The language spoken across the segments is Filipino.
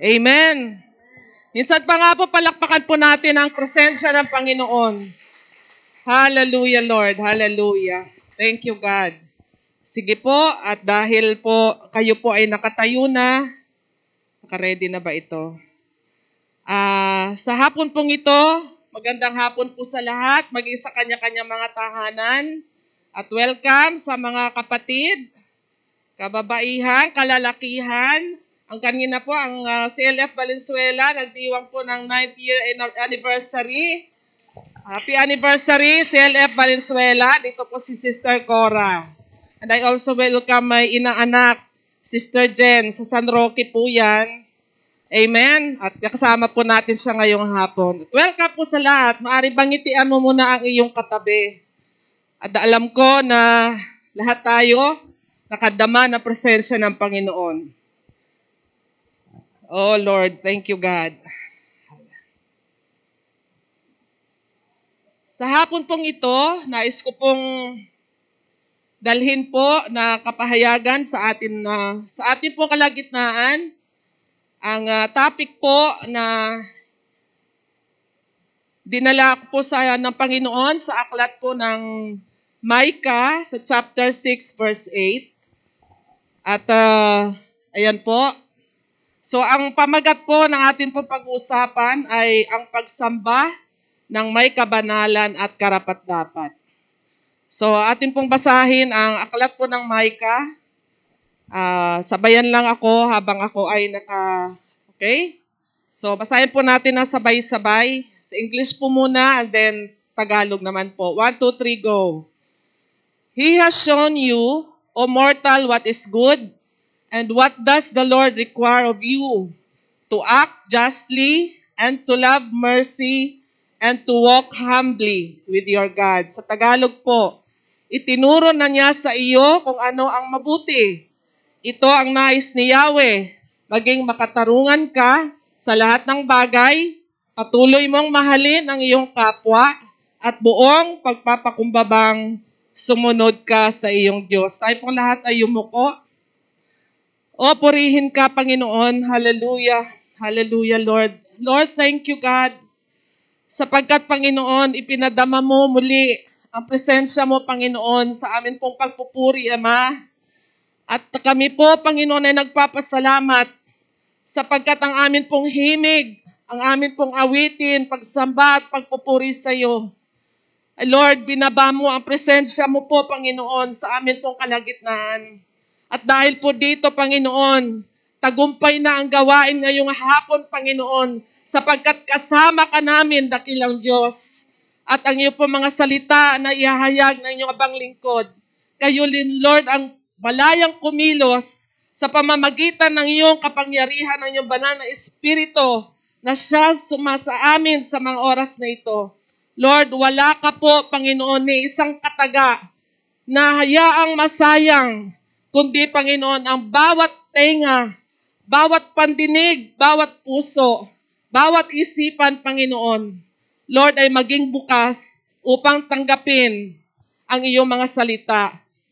Amen. Minsan pa nga po, palakpakan po natin ang presensya ng Panginoon. Hallelujah, Lord. Hallelujah. Thank you, God. Sige po, at dahil po kayo po ay nakatayo na, nakaready na ba ito? Ah, sa hapon pong ito, magandang hapon po sa lahat, maging sa kanya-kanya mga tahanan. At welcome sa mga kapatid, kababaihan, kalalakihan. Ang kanina po, ang uh, CLF Valenzuela, nagdiwang po ng 9th year anniversary. Happy anniversary, CLF Valenzuela. Dito po si Sister Cora. And I also welcome my inang anak, Sister Jen, sa San Roque po yan. Amen. At kasama po natin siya ngayong hapon. At welcome po sa lahat. Maari bangitian mo muna ang iyong katabi. At alam ko na lahat tayo nakadama na presensya ng Panginoon. Oh Lord, thank you God. Sa hapon pong ito, nais ko pong dalhin po na kapahayagan sa atin na sa atin po kalagitnaan ang uh, topic po na dinala ko po sa ng Panginoon sa aklat po ng Micah sa chapter 6 verse 8. At uh, ayan po, So ang pamagat po ng ating po pag-uusapan ay ang pagsamba ng may kabanalan at karapat-dapat. So atin pong basahin ang aklat po ng Micah. Uh, sabayan lang ako habang ako ay naka... Okay? So basahin po natin na sabay-sabay. Sa English po muna and then Tagalog naman po. 1, 2, 3, go. He has shown you, O mortal, what is good, And what does the Lord require of you? To act justly and to love mercy and to walk humbly with your God. Sa Tagalog po, itinuro na niya sa iyo kung ano ang mabuti. Ito ang nais ni Yahweh, maging makatarungan ka sa lahat ng bagay, patuloy mong mahalin ang iyong kapwa, at buong pagpapakumbabang sumunod ka sa iyong Diyos. Tayo pong lahat ay yumuko. O, purihin ka, Panginoon. Hallelujah. Hallelujah, Lord. Lord, thank you, God. Sapagkat, Panginoon, ipinadama mo muli ang presensya mo, Panginoon, sa amin pong pagpupuri, Ama. At kami po, Panginoon, ay nagpapasalamat sapagkat ang amin pong himig, ang amin pong awitin, pagsamba at pagpupuri sa iyo. Lord, binaba mo ang presensya mo po, Panginoon, sa amin pong kalagitnaan. At dahil po dito, Panginoon, tagumpay na ang gawain ngayong hapon, Panginoon, sapagkat kasama ka namin, dakilang Diyos. At ang iyo po mga salita na ihahayag ng inyong abang lingkod. Kayo, Lord, ang malayang kumilos sa pamamagitan ng iyong kapangyarihan ng iyong banal na Espiritu na siya sumasa amin sa mga oras na ito. Lord, wala ka po, Panginoon, ni isang kataga na hayaang masayang kundi Panginoon ang bawat tenga, bawat pandinig, bawat puso, bawat isipan, Panginoon, Lord, ay maging bukas upang tanggapin ang iyong mga salita.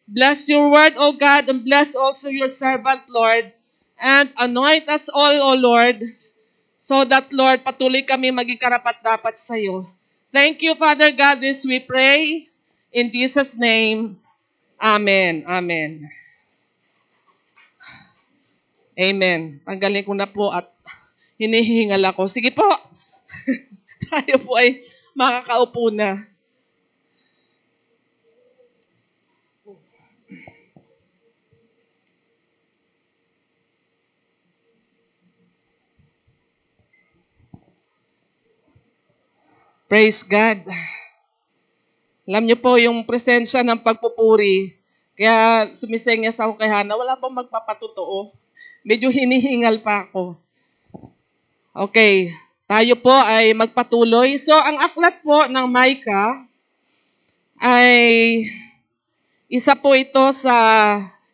Bless your word, O God, and bless also your servant, Lord, and anoint us all, O Lord, so that, Lord, patuloy kami maging karapat-dapat sa iyo. Thank you, Father God, this we pray. In Jesus' name, Amen. Amen. Amen. Tanggalin ko na po at hinihingal ako. Sige po. Tayo po ay makakaupo na. Praise God. Alam niyo po, yung presensya ng pagpupuri, kaya sumisenya sa ako kay Hana, wala bang magpapatotoo? Medyo hinihingal pa ako. Okay, tayo po ay magpatuloy. So, ang aklat po ng Micah ay isa po ito sa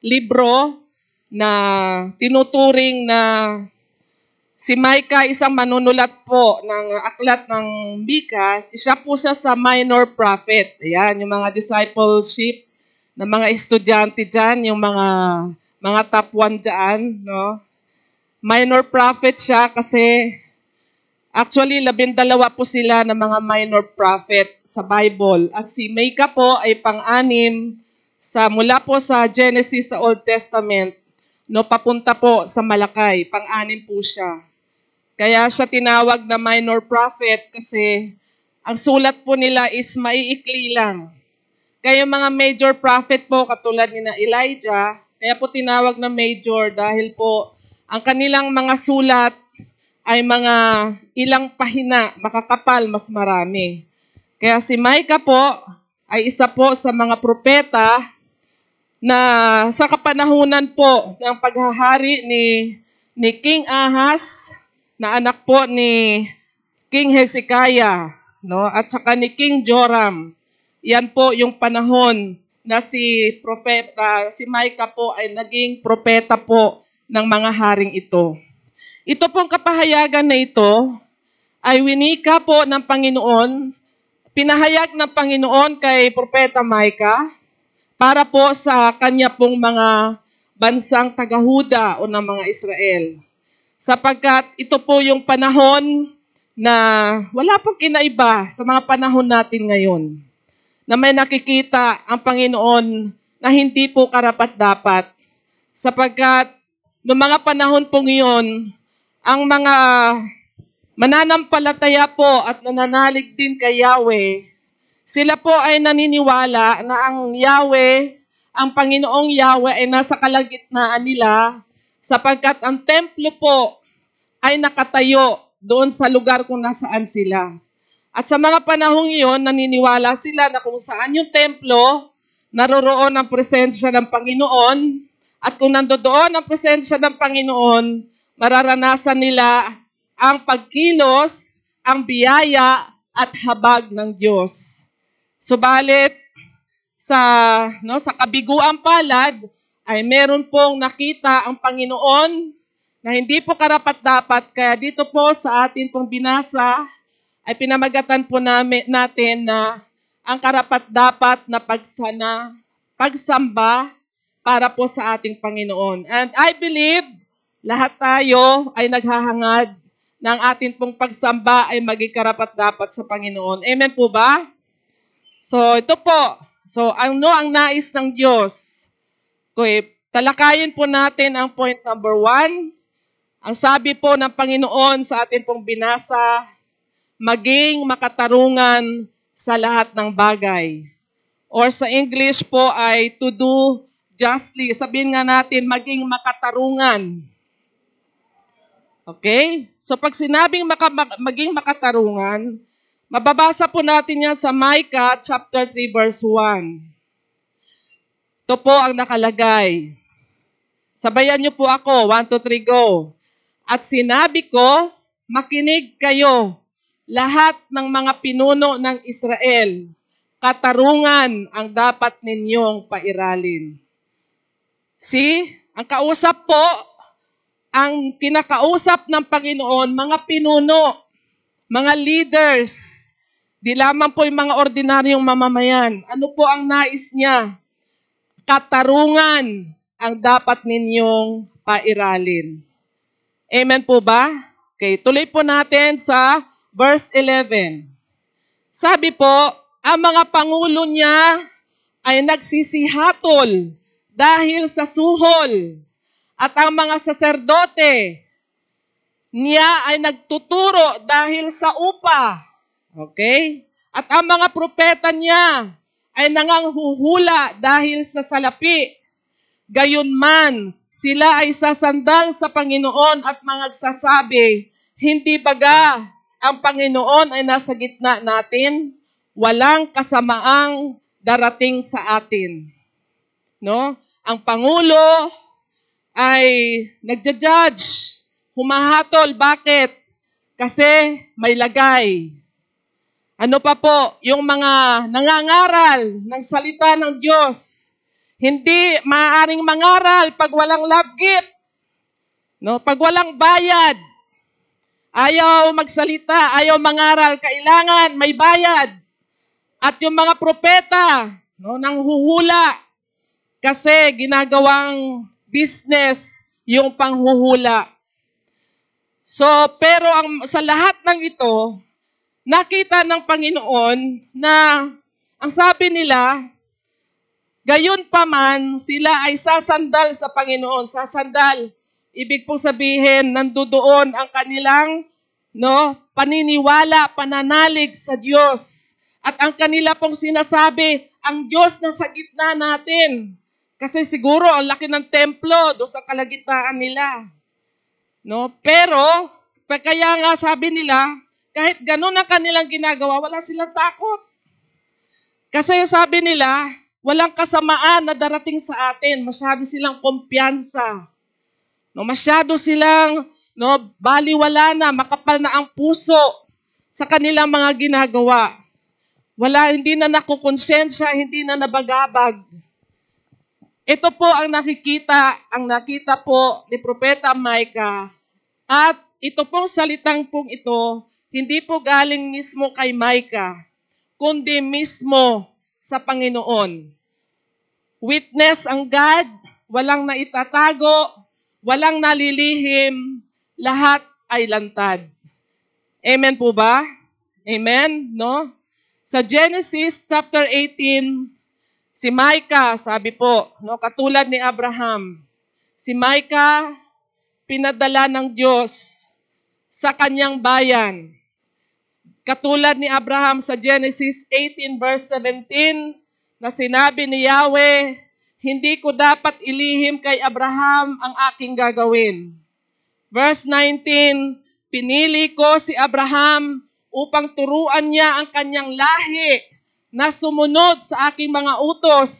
libro na tinuturing na si Micah isang manunulat po ng aklat ng Mikas. Isa po siya sa minor prophet. Ayan, yung mga discipleship ng mga estudyante dyan, yung mga mga top 1 dyan, no? minor prophet siya kasi actually labindalawa po sila ng mga minor prophet sa Bible. At si Micah po ay pang-anim sa mula po sa Genesis sa Old Testament no papunta po sa Malakay, pang-anim po siya. Kaya siya tinawag na minor prophet kasi ang sulat po nila is maiikli lang. Kaya mga major prophet po katulad ni na Elijah, kaya po tinawag na major dahil po ang kanilang mga sulat ay mga ilang pahina, makakapal, mas marami. Kaya si Micah po ay isa po sa mga propeta na sa kapanahunan po ng paghahari ni, ni King Ahaz, na anak po ni King Hezekiah, no? at saka ni King Joram. Yan po yung panahon na si propeta, si Micah po ay naging propeta po ng mga haring ito. Ito pong kapahayagan na ito ay winika po ng Panginoon, pinahayag ng Panginoon kay Propeta Micah para po sa kanya pong mga bansang tagahuda o ng mga Israel. Sapagkat ito po yung panahon na wala pong kinaiba sa mga panahon natin ngayon na may nakikita ang Panginoon na hindi po karapat-dapat. Sapagkat noong mga panahon pong iyon, ang mga mananampalataya po at nananalig din kay Yahweh, sila po ay naniniwala na ang Yahweh, ang Panginoong Yahweh ay nasa kalagitnaan nila sapagkat ang templo po ay nakatayo doon sa lugar kung nasaan sila. At sa mga panahong iyon, naniniwala sila na kung saan yung templo, naroroon ang presensya ng Panginoon. At kung nandoon ang presensya ng Panginoon, mararanasan nila ang pagkilos, ang biyaya at habag ng Diyos. Subalit, sa, no, sa kabiguang palad, ay meron pong nakita ang Panginoon na hindi po karapat-dapat. Kaya dito po sa atin pong binasa, ay pinamagatan po namin, natin na ang karapat-dapat na pagsana, pagsamba para po sa ating Panginoon. And I believe lahat tayo ay naghahangad ng ating pong pagsamba ay maging karapat-dapat sa Panginoon. Amen po ba? So, ito po. So, ano ang nais ng Diyos? Kung talakayin po natin ang point number one. Ang sabi po ng Panginoon sa ating pong binasa, maging makatarungan sa lahat ng bagay. Or sa English po ay to do justly. Sabihin nga natin, maging makatarungan. Okay? So pag sinabing maka, maging makatarungan, mababasa po natin yan sa Micah chapter 3 verse 1. Ito po ang nakalagay. Sabayan niyo po ako. 1, 2, 3, go. At sinabi ko, makinig kayo, lahat ng mga pinuno ng Israel, katarungan ang dapat ninyong pairalin. See, ang kausap po, ang kinakausap ng Panginoon, mga pinuno, mga leaders, di lamang po yung mga ordinaryong mamamayan. Ano po ang nais niya? Katarungan ang dapat ninyong pairalin. Amen po ba? Okay, tuloy po natin sa verse 11. Sabi po, ang mga pangulo niya ay nagsisihatol dahil sa suhol at ang mga saserdote niya ay nagtuturo dahil sa upa. Okay? At ang mga propeta niya ay nanganghuhula dahil sa salapi. Gayunman, sila ay sasandal sa Panginoon at magsasabi, hindi baga ang Panginoon ay nasa gitna natin, walang kasamaang darating sa atin. No? Ang Pangulo ay nagja-judge, humahatol. Bakit? Kasi may lagay. Ano pa po? Yung mga nangangaral ng salita ng Diyos. Hindi maaaring mangaral pag walang love gift. No? Pag walang bayad. Ayaw magsalita, ayaw mangaral, kailangan may bayad. At yung mga propeta, no, nang huhula kasi ginagawang business yung panghuhula. So, pero ang, sa lahat ng ito, nakita ng Panginoon na ang sabi nila, gayon pa man, sila ay sasandal sa Panginoon. Sasandal. Ibig pong sabihin, nandoon ang kanilang no, paniniwala, pananalig sa Diyos. At ang kanila pong sinasabi, ang Diyos na sa gitna natin. Kasi siguro ang laki ng templo do sa kalagitnaan nila. No? Pero, kaya nga sabi nila, kahit ganun ang kanilang ginagawa, wala silang takot. Kasi sabi nila, walang kasamaan na darating sa atin. Masyado silang kumpiyansa. No, masyado silang no, baliwala na, makapal na ang puso sa kanilang mga ginagawa. Wala, hindi na nakukonsensya, hindi na nabagabag. Ito po ang nakikita, ang nakita po ni Propeta Micah. At ito pong salitang pong ito, hindi po galing mismo kay Micah, kundi mismo sa Panginoon. Witness ang God, walang naitatago, walang nalilihim, lahat ay lantad. Amen po ba? Amen? No? Sa Genesis chapter 18, si Micah, sabi po, no, katulad ni Abraham, si Micah pinadala ng Diyos sa kanyang bayan. Katulad ni Abraham sa Genesis 18 verse 17 na sinabi ni Yahweh, hindi ko dapat ilihim kay Abraham ang aking gagawin. Verse 19, pinili ko si Abraham upang turuan niya ang kanyang lahi na sumunod sa aking mga utos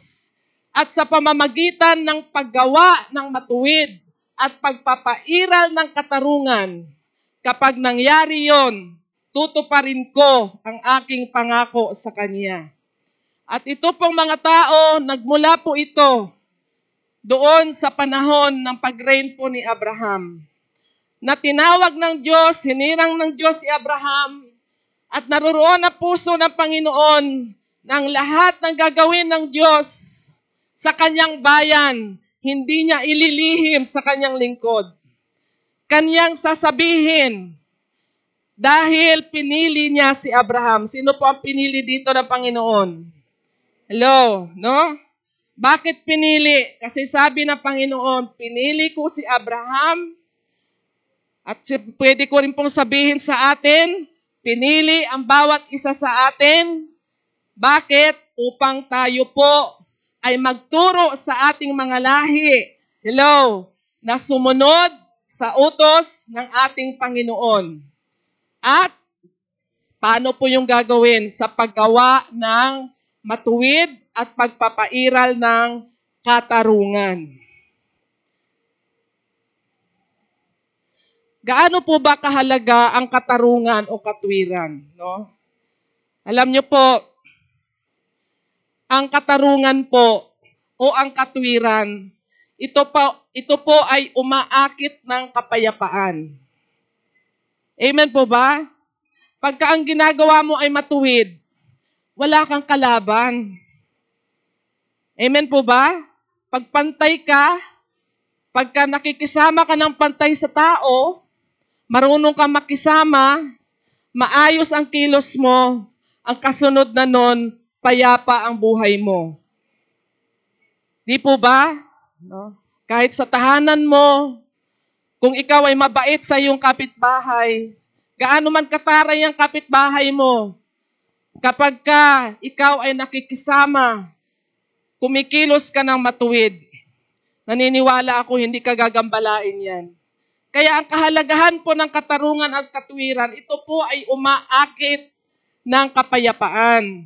at sa pamamagitan ng paggawa ng matuwid at pagpapairal ng katarungan. Kapag nangyari yon, tutuparin ko ang aking pangako sa Kanya. At ito pong mga tao, nagmula po ito doon sa panahon ng pag-reign po ni Abraham. Na tinawag ng Diyos, hinirang ng Diyos si Abraham, at naruroon na puso ng Panginoon ng lahat ng gagawin ng Diyos sa kanyang bayan, hindi niya ililihim sa kanyang lingkod. Kanyang sasabihin, dahil pinili niya si Abraham. Sino po ang pinili dito ng Panginoon? Hello, no? Bakit pinili? Kasi sabi ng Panginoon, pinili ko si Abraham at pwede ko rin pong sabihin sa atin, pinili ang bawat isa sa atin. Bakit? Upang tayo po ay magturo sa ating mga lahi. Hello? Na sumunod sa utos ng ating Panginoon. At paano po yung gagawin? Sa paggawa ng matuwid at pagpapairal ng katarungan. Gaano po ba kahalaga ang katarungan o katwiran? No? Alam niyo po, ang katarungan po o ang katwiran, ito po, ito po ay umaakit ng kapayapaan. Amen po ba? Pagka ang ginagawa mo ay matuwid, wala kang kalaban. Amen po ba? Pagpantay ka, pagka nakikisama ka ng pantay sa tao, marunong ka makisama, maayos ang kilos mo, ang kasunod na nun, payapa ang buhay mo. Di po ba? No? Kahit sa tahanan mo, kung ikaw ay mabait sa iyong kapitbahay, gaano man kataray ang kapitbahay mo, kapag ka ikaw ay nakikisama, kumikilos ka ng matuwid, naniniwala ako hindi ka gagambalain yan. Kaya ang kahalagahan po ng katarungan at katwiran, ito po ay umaakit ng kapayapaan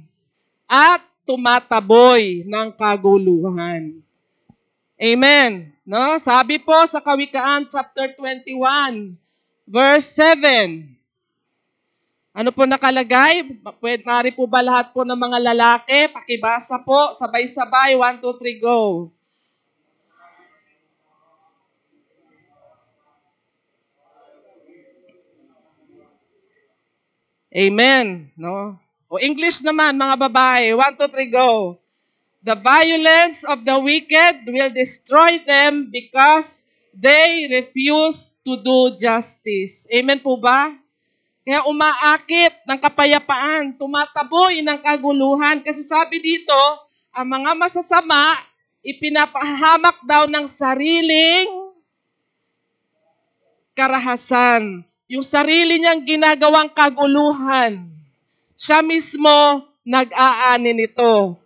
at tumataboy ng kaguluhan. Amen. No? Sabi po sa Kawikaan chapter 21, verse 7. Ano po nakalagay? Pwede mari po ba lahat po ng mga lalaki? Pakibasa po, sabay-sabay, 1, 2, 3, go. Amen. No? O English naman, mga babae. 1, 2, 3, go. The violence of the wicked will destroy them because they refuse to do justice. Amen po ba? Kaya umaakit ng kapayapaan, tumataboy ng kaguluhan. Kasi sabi dito, ang mga masasama, ipinapahamak daw ng sariling karahasan. Yung sarili niyang ginagawang kaguluhan. Siya mismo nag-aani nito.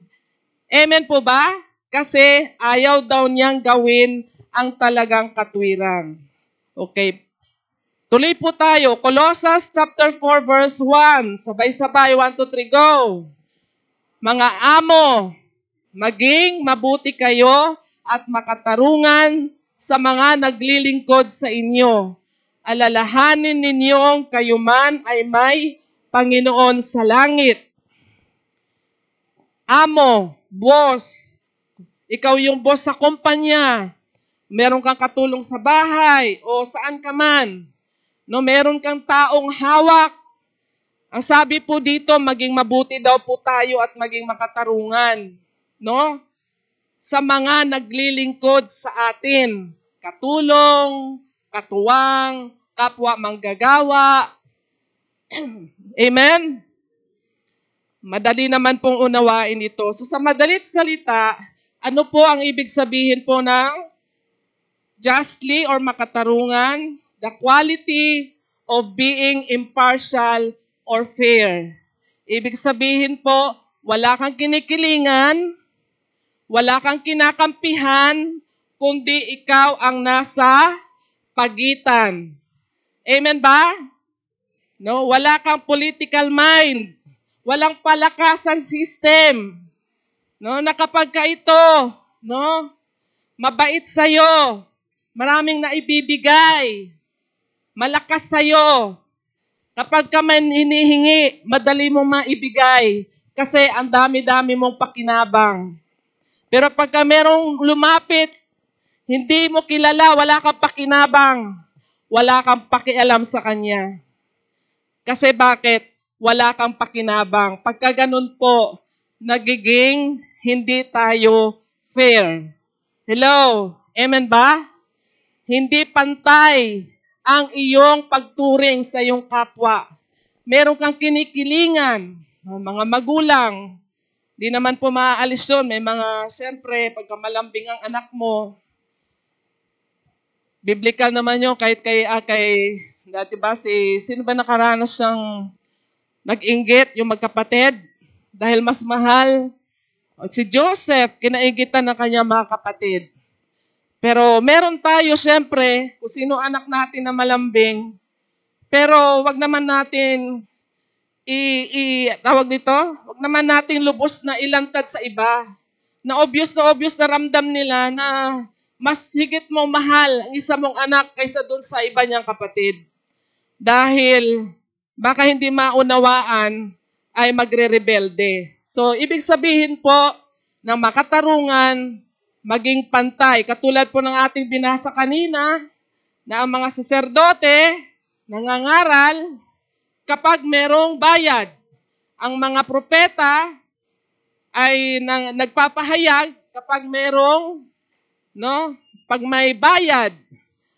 Amen po ba? Kasi ayaw daw niyang gawin ang talagang katwiran. Okay. Tuloy po tayo. Colossus chapter 4 verse 1. Sabay-sabay. 1, 2, 3, go. Mga amo, maging mabuti kayo at makatarungan sa mga naglilingkod sa inyo. Alalahanin ninyong kayo man ay may Panginoon sa langit. Amo, boss, ikaw yung boss sa kumpanya, meron kang katulong sa bahay o saan ka man, no, meron kang taong hawak. Ang sabi po dito, maging mabuti daw po tayo at maging makatarungan, no? Sa mga naglilingkod sa atin, katulong, katuwang, kapwa manggagawa. Amen? Madali naman pong unawain ito. So sa madalit salita, ano po ang ibig sabihin po ng justly or makatarungan? The quality of being impartial or fair. Ibig sabihin po, wala kang kinikilingan, wala kang kinakampihan, kundi ikaw ang nasa pagitan. Amen ba? No, wala kang political mind. Walang palakasan system. No, na ka ito, no, mabait sa iyo, maraming naibibigay, malakas sa iyo. Kapag ka man hinihingi, madali mong maibigay kasi ang dami-dami mong pakinabang. Pero pagka merong lumapit, hindi mo kilala, wala kang pakinabang, wala kang pakialam sa kanya. Kasi bakit? wala kang pakinabang. Pagka ganun po, nagiging hindi tayo fair. Hello? Amen ba? Hindi pantay ang iyong pagturing sa iyong kapwa. Meron kang kinikilingan, mga magulang. Di naman po maaalis yun. May mga, siyempre, pagka malambing ang anak mo, biblical naman yun, kahit kay, ah, kay, dati ba, si, sino ba nakaranas ng nag-inggit yung magkapatid dahil mas mahal. Si Joseph, kinaingitan ng kanya mga kapatid. Pero meron tayo siyempre, kung sino anak natin na malambing, pero wag naman natin i, i tawag nito, wag naman natin lubos na ilantad sa iba. Na obvious na obvious na ramdam nila na mas higit mo mahal ang isa mong anak kaysa doon sa iba niyang kapatid. Dahil baka hindi maunawaan ay magre-rebelde. So, ibig sabihin po ng makatarungan, maging pantay. Katulad po ng ating binasa kanina, na ang mga saserdote, nangangaral, kapag merong bayad. Ang mga propeta ay nang, nagpapahayag kapag merong, no, pag may bayad.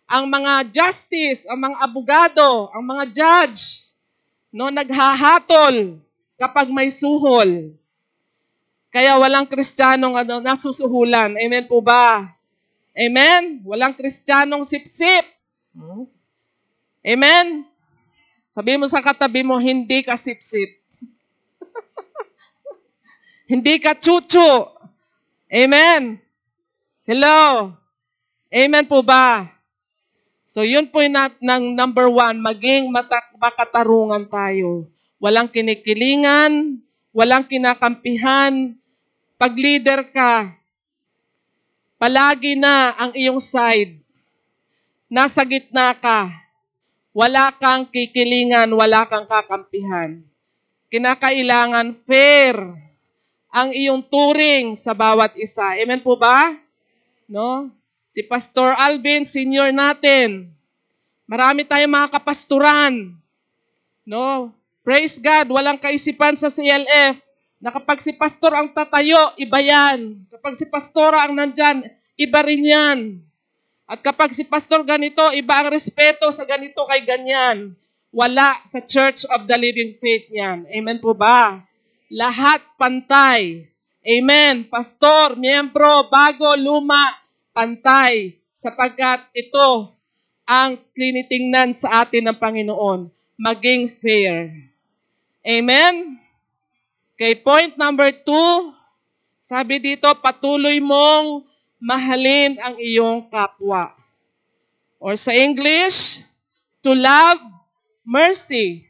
Ang mga justice, ang mga abogado, ang mga judge, no, naghahatol kapag may suhol. Kaya walang kristyanong ano, nasusuhulan. Amen po ba? Amen? Walang kristyanong sipsip. Hmm? Amen? Sabi mo sa katabi mo, hindi ka sipsip. hindi ka chuchu. Amen? Hello? Amen po ba? So yun po yung ng number one, maging matak, makatarungan tayo. Walang kinikilingan, walang kinakampihan. Pag leader ka, palagi na ang iyong side. Nasa gitna ka. Wala kang kikilingan, wala kang kakampihan. Kinakailangan fair ang iyong turing sa bawat isa. Amen po ba? No? Si Pastor Alvin, senior natin. Marami tayong mga kapasturan. No? Praise God, walang kaisipan sa CLF na kapag si pastor ang tatayo, iba yan. Kapag si pastora ang nandyan, iba rin yan. At kapag si pastor ganito, iba ang respeto sa ganito kay ganyan. Wala sa Church of the Living Faith yan. Amen po ba? Lahat pantay. Amen. Pastor, miyembro, bago, luma, pantay. Sapagkat ito ang tinitingnan sa atin ng Panginoon. Maging fair. Amen? Okay, point number two. Sabi dito, patuloy mong mahalin ang iyong kapwa. Or sa English, to love mercy.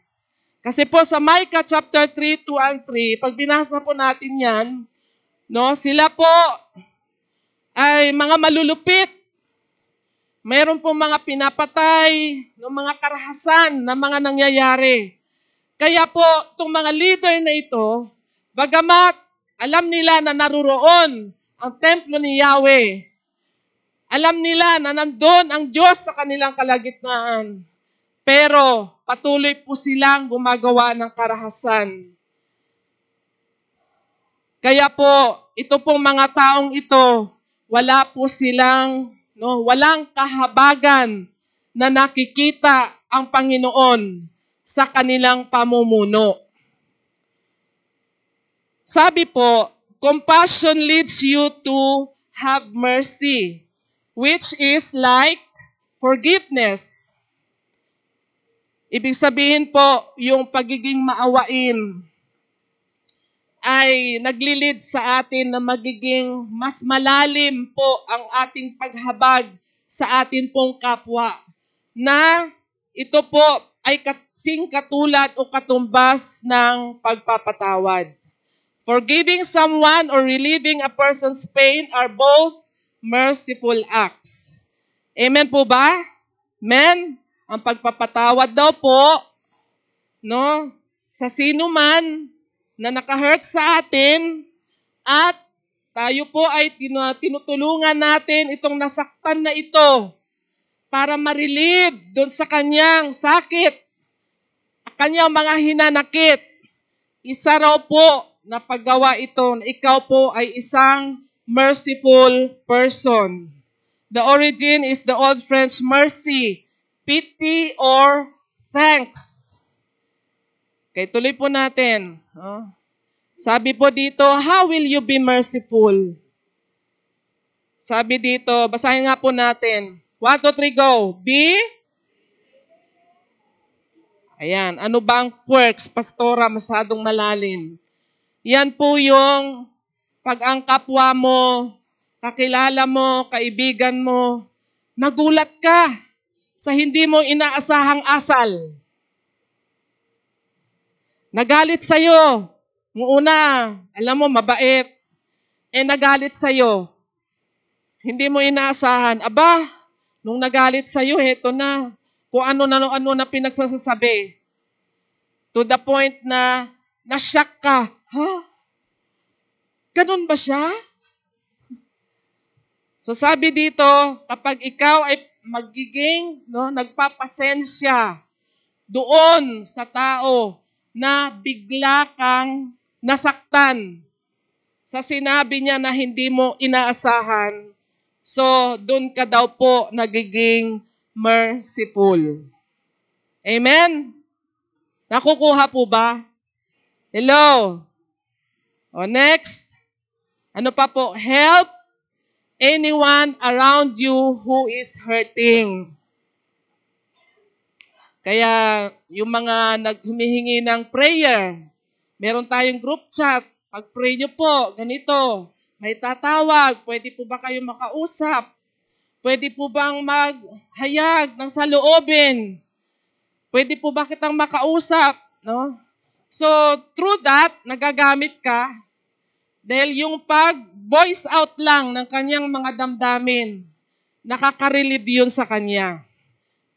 Kasi po sa Micah chapter 3, 2 and 3, pag binasa po natin yan, no, sila po ay mga malulupit. Mayroon po mga pinapatay, no, mga karahasan na mga nangyayari. Kaya po, itong mga leader na ito, bagamat alam nila na naruroon ang templo ni Yahweh, alam nila na nandun ang Diyos sa kanilang kalagitnaan. Pero patuloy po silang gumagawa ng karahasan. Kaya po, ito pong mga taong ito, wala po silang, no, walang kahabagan na nakikita ang Panginoon sa kanilang pamumuno. Sabi po, compassion leads you to have mercy, which is like forgiveness. Ibig sabihin po, yung pagiging maawain ay naglilid sa atin na magiging mas malalim po ang ating paghabag sa atin pong kapwa na ito po ay kasing katulad o katumbas ng pagpapatawad. Forgiving someone or relieving a person's pain are both merciful acts. Amen po ba? Amen? Ang pagpapatawad daw po, no, sa sino man na nakahurt sa atin at tayo po ay tinutulungan natin itong nasaktan na ito para ma-relieve doon sa kanyang sakit, kanyang mga hinanakit. Isa raw po na paggawa ito na ikaw po ay isang merciful person. The origin is the Old French mercy, pity or thanks. Okay, tuloy po natin. Oh. Sabi po dito, how will you be merciful? Sabi dito, basahin nga po natin. 1, 2, 3, go. Be Ayan, ano ba ang quirks, pastora, masyadong malalim? Yan po yung pag ang kapwa mo, kakilala mo, kaibigan mo, nagulat ka sa hindi mo inaasahang asal. Nagalit sa'yo. Nung una, alam mo, mabait. Eh, nagalit sa'yo. Hindi mo inaasahan. Aba, nung nagalit sa'yo, heto na. Kung ano na ano na pinagsasasabi. To the point na na-shock ka. Ha? Ganun ba siya? So sabi dito, kapag ikaw ay magiging no, nagpapasensya doon sa tao na bigla kang nasaktan sa sinabi niya na hindi mo inaasahan, so doon ka daw po nagiging merciful. Amen? Nakukuha po ba? Hello? O next, ano pa po? Help anyone around you who is hurting. Kaya yung mga naghumihingi ng prayer, meron tayong group chat. Pag-pray nyo po, ganito, may tatawag, pwede po ba kayo makausap? Pwede po bang maghayag ng saloobin? Pwede po ba kitang makausap? No? So, through that, nagagamit ka dahil yung pag-voice out lang ng kanyang mga damdamin, nakaka-relieve yun sa kanya.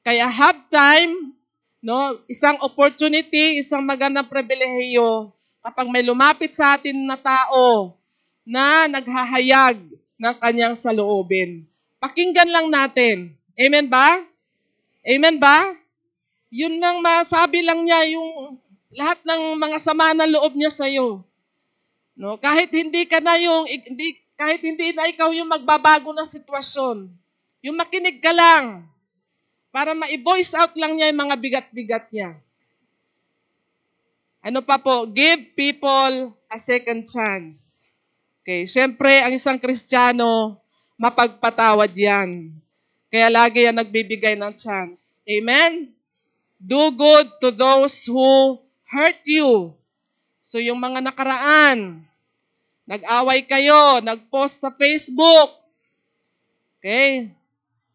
Kaya have time, no, isang opportunity, isang magandang pribilehiyo kapag may lumapit sa atin na tao na naghahayag ng kanyang saloobin. Pakinggan lang natin. Amen ba? Amen ba? Yun lang masabi lang niya yung lahat ng mga sama na loob niya sa iyo. No, kahit hindi ka na yung hindi kahit hindi na ikaw yung magbabago ng sitwasyon. Yung makinig ka lang. Para ma-voice out lang niya yung mga bigat-bigat niya. Ano pa po? Give people a second chance. Okay, syempre, ang isang Kristiyano, mapagpatawad yan. Kaya lagi yan nagbibigay ng chance. Amen? Do good to those who hurt you. So yung mga nakaraan, nag-away kayo, nag-post sa Facebook. Okay?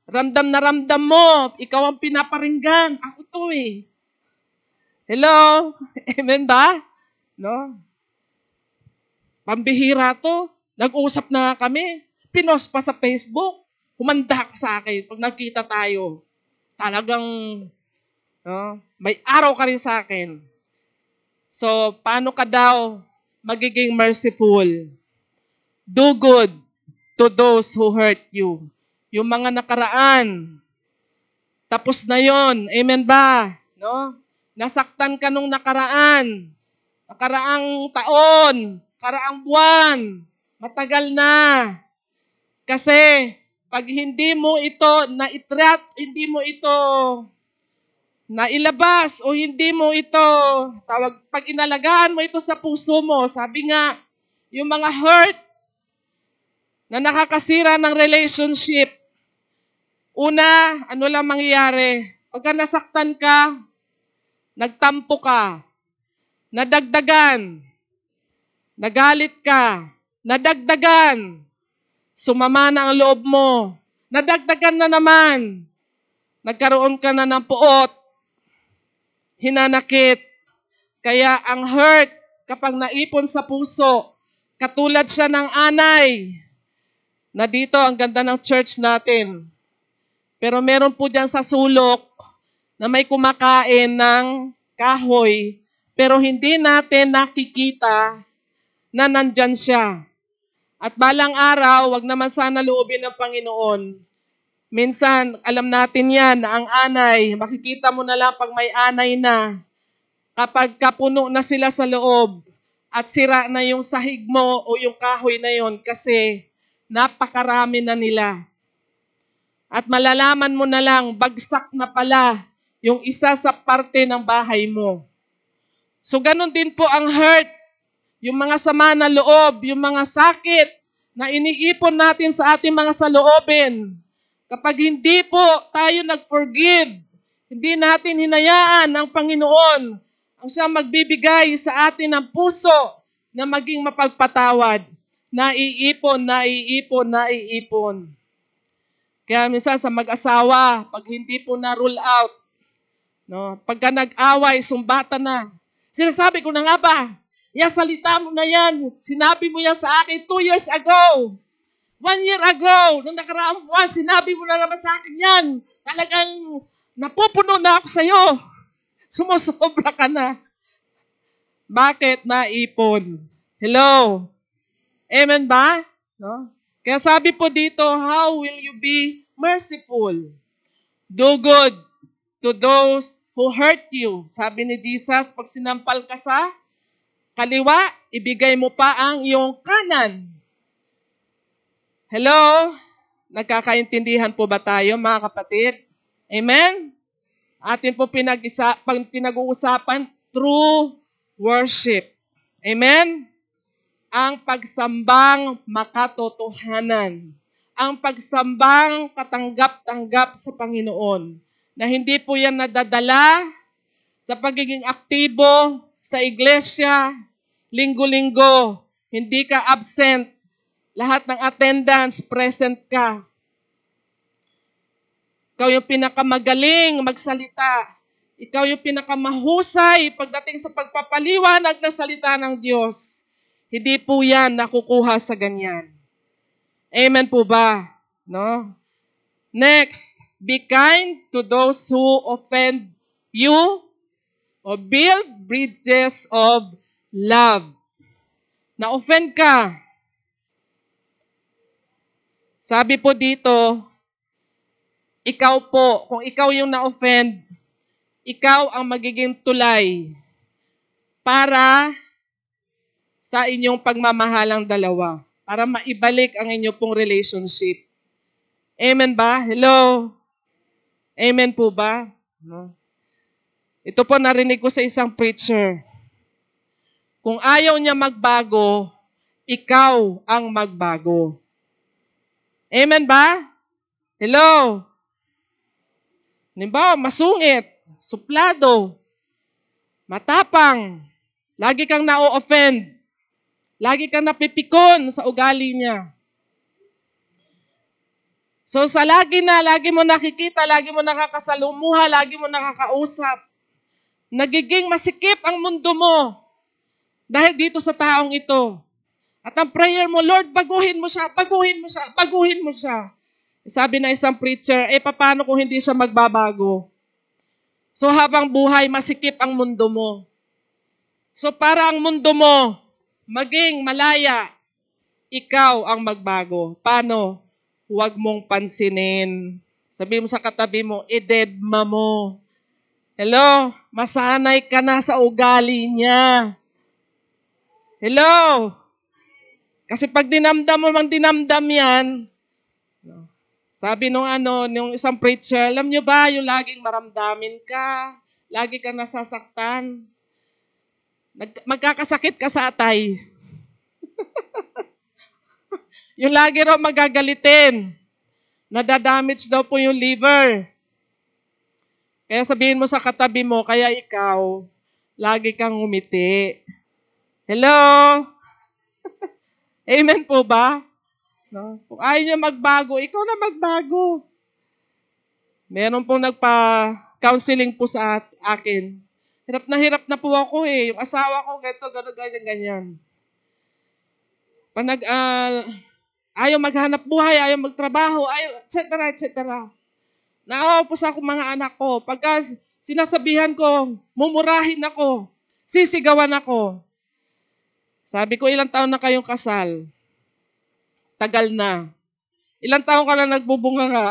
Ramdam na ramdam mo, ikaw ang pinaparinggan. Ako to eh. Hello? Amen ba? No? Pambihira to. Nag-usap na kami. Pinost pa sa Facebook. Humanda ka sa akin pag nagkita tayo. Talagang no, may araw ka rin sa akin. So, paano ka daw magiging merciful? Do good to those who hurt you. Yung mga nakaraan, tapos na yon. Amen ba? No? Nasaktan ka nung nakaraan. Nakaraang taon, karaang buwan, matagal na. Kasi pag hindi mo ito na-itrat, hindi mo ito nailabas o hindi mo ito, tawag, pag inalagaan mo ito sa puso mo, sabi nga, yung mga hurt na nakakasira ng relationship, una, ano lang mangyayari? Pagka nasaktan ka, nagtampo ka, nadagdagan, nagalit ka, nadagdagan, sumama na ang loob mo, nadagdagan na naman, nagkaroon ka na ng puot, hinanakit. Kaya ang hurt, kapag naipon sa puso, katulad siya ng anay, na dito ang ganda ng church natin. Pero meron po dyan sa sulok na may kumakain ng kahoy, pero hindi natin nakikita na nandyan siya. At balang araw, wag naman sana loobin ng Panginoon. Minsan, alam natin yan na ang anay, makikita mo na lang pag may anay na, kapag kapuno na sila sa loob, at sira na yung sahig mo o yung kahoy na yon kasi napakarami na nila. At malalaman mo na lang, bagsak na pala yung isa sa parte ng bahay mo. So ganun din po ang hurt, yung mga sama na loob, yung mga sakit na iniipon natin sa ating mga saloobin. Kapag hindi po tayo nag-forgive, hindi natin hinayaan ang Panginoon ang siya magbibigay sa atin ng puso na maging mapagpatawad, naiipon, naiipon, naiipon. Kaya minsan sa mag-asawa, pag hindi po na-rule out, no, pagka nag-away, sumbata na. Sinasabi ko na nga ba, yung salita mo na yan, sinabi mo yan sa akin two years ago. One year ago, nung nakaraang buwan, sinabi mo na naman sa akin yan. Talagang napupuno na ako sa'yo. Sumusobra ka na. Bakit naipon? Hello? Amen ba? No? Kaya sabi po dito, how will you be merciful? Do good to those who hurt you. Sabi ni Jesus, pag sinampal ka sa kaliwa, ibigay mo pa ang iyong kanan. Hello? Nagkakaintindihan po ba tayo, mga kapatid? Amen? Atin po pinag-isa, pinag-uusapan, true worship. Amen? Ang pagsambang makatotohanan. Ang pagsambang katanggap-tanggap sa Panginoon. Na hindi po yan nadadala sa pagiging aktibo sa iglesia, linggo-linggo. Hindi ka absent. Lahat ng attendance, present ka. Ikaw yung pinakamagaling magsalita. Ikaw yung pinakamahusay pagdating sa pagpapaliwanag ng salita ng Diyos. Hindi po yan nakukuha sa ganyan. Amen po ba? No? Next, be kind to those who offend you or build bridges of love. Na-offend ka. Sabi po dito, ikaw po, kung ikaw yung na-offend, ikaw ang magiging tulay para sa inyong pagmamahalang dalawa, para maibalik ang inyong pong relationship. Amen ba? Hello? Amen po ba? No? Ito po narinig ko sa isang preacher. Kung ayaw niya magbago, ikaw ang magbago. Amen ba? Hello? Halimbawa, masungit, suplado, matapang, lagi kang na-offend, lagi kang napipikon sa ugali niya. So sa lagi na, lagi mo nakikita, lagi mo nakakasalumuha, lagi mo nakakausap, nagiging masikip ang mundo mo dahil dito sa taong ito. At ang prayer mo, Lord, baguhin mo siya, baguhin mo siya, baguhin mo siya. Sabi na isang preacher, eh paano kung hindi siya magbabago? So habang buhay, masikip ang mundo mo. So para ang mundo mo maging malaya, ikaw ang magbago. Paano? Huwag mong pansinin. Sabi mo sa katabi mo, idedma mo. Hello? Masanay ka na sa ugali niya. Hello? Kasi pag dinamdam mo mang dinamdam yan, sabi nung ano, nung isang preacher, alam nyo ba, yung laging maramdamin ka, lagi ka nasasaktan, Nag, magkakasakit ka sa atay. yung lagi raw magagalitin, nadadamage daw po yung liver. Kaya sabihin mo sa katabi mo, kaya ikaw, lagi kang umiti. Hello? Amen po ba? No? Kung ayaw niya magbago, ikaw na magbago. Meron pong nagpa-counseling po sa akin. Hirap na hirap na po ako eh. Yung asawa ko, ganito, gano'n, ganyan, ganyan. Panag, uh, ayaw maghanap buhay, ayaw magtrabaho, ayaw, etc., etc. Naawa po sa ako mga anak ko. Pagka sinasabihan ko, mumurahin ako, sisigawan ako. Sabi ko, ilang taon na kayong kasal? Tagal na. Ilang taon ka na nagbubunga nga?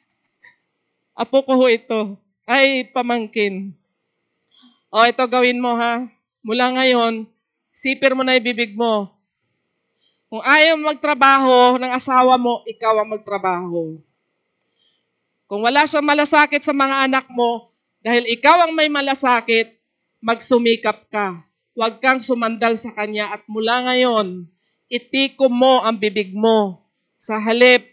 Apo ko ho ito. Ay, pamangkin. O, ito gawin mo ha. Mula ngayon, sipir mo na ibibig mo. Kung ayaw magtrabaho ng asawa mo, ikaw ang magtrabaho. Kung wala siyang malasakit sa mga anak mo, dahil ikaw ang may malasakit, magsumikap ka. Huwag kang sumandal sa kanya at mula ngayon, itikom mo ang bibig mo. Sa halip,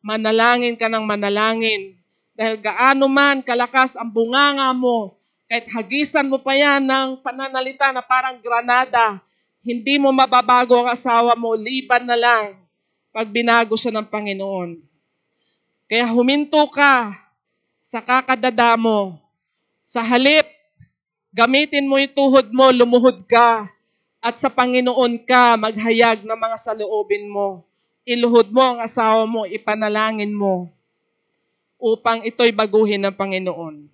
manalangin ka ng manalangin. Dahil gaano man kalakas ang bunganga mo, kahit hagisan mo pa yan ng pananalita na parang granada, hindi mo mababago ang asawa mo, liban na lang pag binago siya ng Panginoon. Kaya huminto ka sa kakadada mo. Sa halip, gamitin mo yung tuhod mo, lumuhod ka. At sa Panginoon ka, maghayag ng mga saloobin mo. Iluhod mo ang asawa mo, ipanalangin mo upang ito'y baguhin ng Panginoon.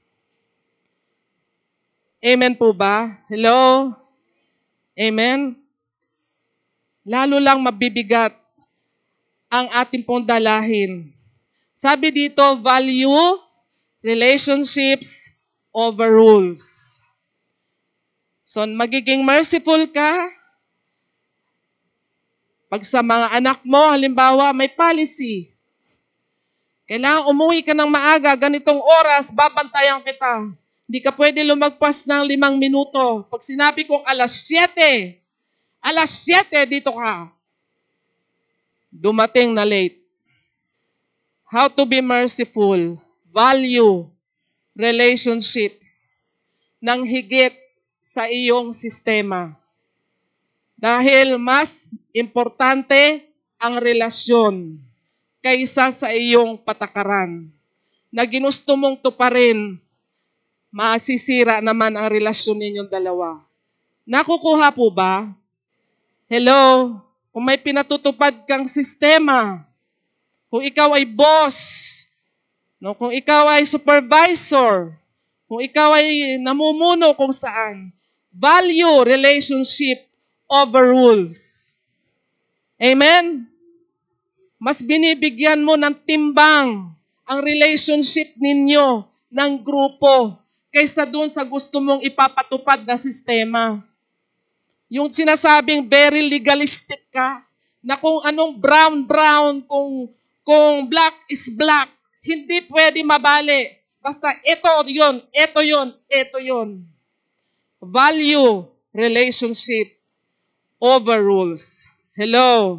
Amen po ba? Hello? Amen? Lalo lang mabibigat ang ating pong dalahin. Sabi dito, value relationships over rules. So, magiging merciful ka. Pag sa mga anak mo, halimbawa, may policy. Kailangan umuwi ka ng maaga, ganitong oras, babantayan kita. Hindi ka pwede lumagpas ng limang minuto. Pag sinabi kong alas 7, alas 7 dito ka. Dumating na late. How to be merciful. Value relationships ng higit sa iyong sistema. Dahil mas importante ang relasyon kaysa sa iyong patakaran na ginusto mong tuparin masisira naman ang relasyon ninyong dalawa. Nakukuha po ba? Hello? Kung may pinatutupad kang sistema, kung ikaw ay boss, no, kung ikaw ay supervisor, kung ikaw ay namumuno kung saan, value relationship over rules. Amen? Mas binibigyan mo ng timbang ang relationship ninyo ng grupo kaysa doon sa gusto mong ipapatupad na sistema. Yung sinasabing very legalistic ka, na kung anong brown-brown, kung kung black is black, hindi pwede mabali. Basta ito yun, ito yun, ito yun. Value relationship over rules. Hello.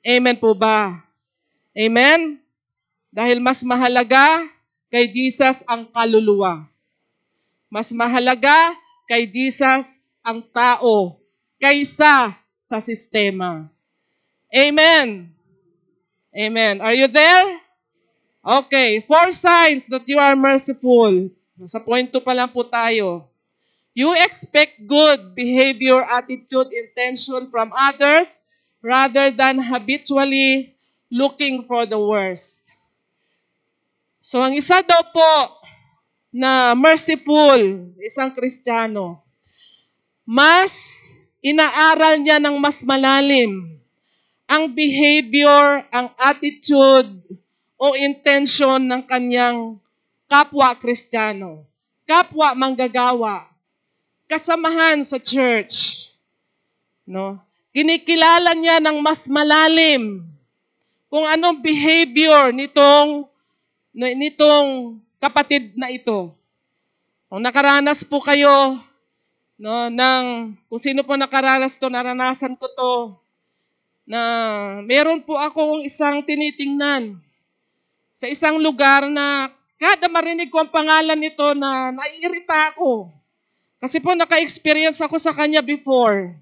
Amen po ba? Amen? Dahil mas mahalaga kay Jesus ang kaluluwa. Mas mahalaga kay Jesus ang tao kaysa sa sistema. Amen. Amen. Are you there? Okay. Four signs that you are merciful. Sa point 2 pa lang po tayo. You expect good behavior, attitude, intention from others rather than habitually looking for the worst. So ang isa daw po na merciful, isang Kristiyano, mas inaaral niya ng mas malalim ang behavior, ang attitude o intention ng kanyang kapwa Kristiyano, kapwa manggagawa, kasamahan sa church. No? Kinikilala niya ng mas malalim kung anong behavior nitong nitong kapatid na ito. Kung nakaranas po kayo no ng kung sino po nakaranas to, naranasan ko to na meron po akong isang tinitingnan sa isang lugar na kada marinig ko ang pangalan nito na naiirita ako. Kasi po naka-experience ako sa kanya before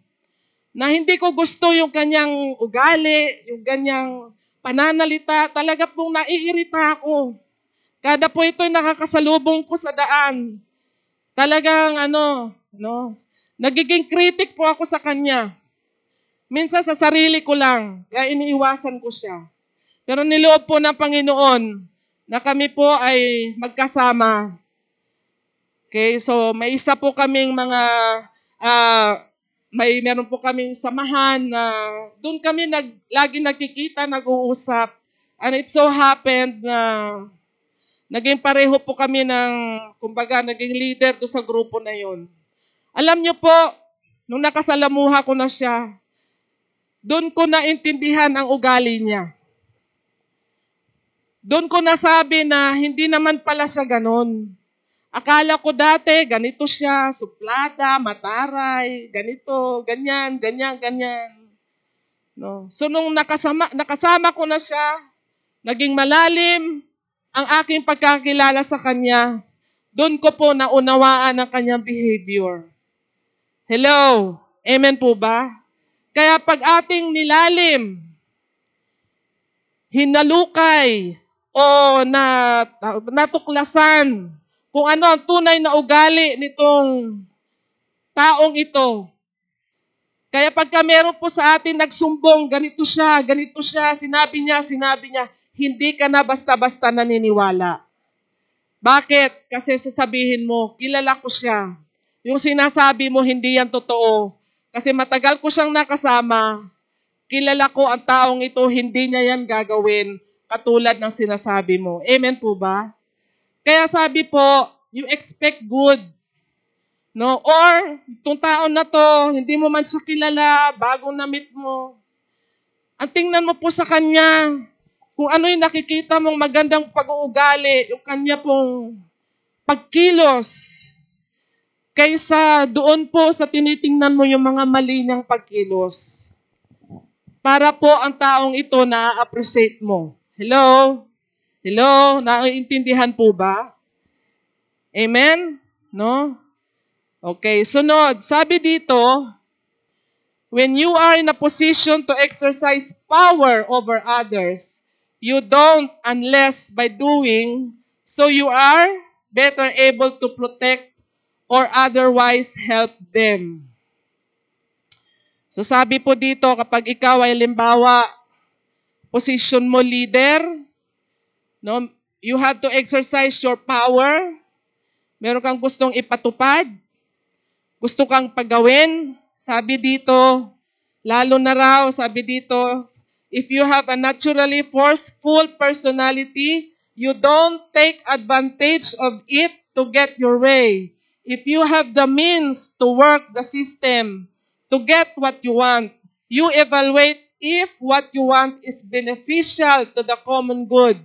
na hindi ko gusto yung kanyang ugali, yung kanyang pananalita, talaga pong naiirita ako. Kada po ito'y nakakasalubong ko sa daan. Talagang ano, no, nagiging critic po ako sa kanya. Minsan sa sarili ko lang, kaya iniiwasan ko siya. Pero niloob po ng Panginoon na kami po ay magkasama Okay, so may isa po kaming mga uh, may meron po kaming samahan na doon kami nag lagi nagkikita, nag-uusap. And it so happened na naging pareho po kami ng kumbaga naging leader do sa grupo na 'yon. Alam niyo po, nung nakasalamuha ko na siya, doon ko naintindihan ang ugali niya. Doon ko nasabi na hindi naman pala siya ganon. Akala ko dati, ganito siya, suplada, mataray, ganito, ganyan, ganyan, ganyan. No? So nung nakasama, nakasama ko na siya, naging malalim ang aking pagkakilala sa kanya, doon ko po naunawaan ang kanyang behavior. Hello? Amen po ba? Kaya pag ating nilalim, hinalukay, o na, natuklasan kung ano ang tunay na ugali nitong taong ito. Kaya pagka meron po sa atin nagsumbong, ganito siya, ganito siya, sinabi niya, sinabi niya, hindi ka na basta-basta naniniwala. Bakit? Kasi sasabihin mo, kilala ko siya. Yung sinasabi mo, hindi yan totoo. Kasi matagal ko siyang nakasama, kilala ko ang taong ito, hindi niya yan gagawin katulad ng sinasabi mo. Amen po ba? Kaya sabi po, you expect good. No? Or, itong taon na to, hindi mo man siya kilala, bagong na-meet mo. Ang tingnan mo po sa kanya, kung ano yung nakikita mong magandang pag-uugali, yung kanya pong pagkilos, kaysa doon po sa tinitingnan mo yung mga mali niyang pagkilos. Para po ang taong ito na-appreciate mo. Hello? Hello? Naiintindihan po ba? Amen? No? Okay, sunod. Sabi dito, when you are in a position to exercise power over others, you don't unless by doing so you are better able to protect or otherwise help them. So sabi po dito, kapag ikaw ay limbawa, position mo leader, no, you have to exercise your power. Meron kang gustong ipatupad. Gusto kang pagawin. Sabi dito, lalo na raw, sabi dito, if you have a naturally forceful personality, you don't take advantage of it to get your way. If you have the means to work the system, to get what you want, you evaluate if what you want is beneficial to the common good.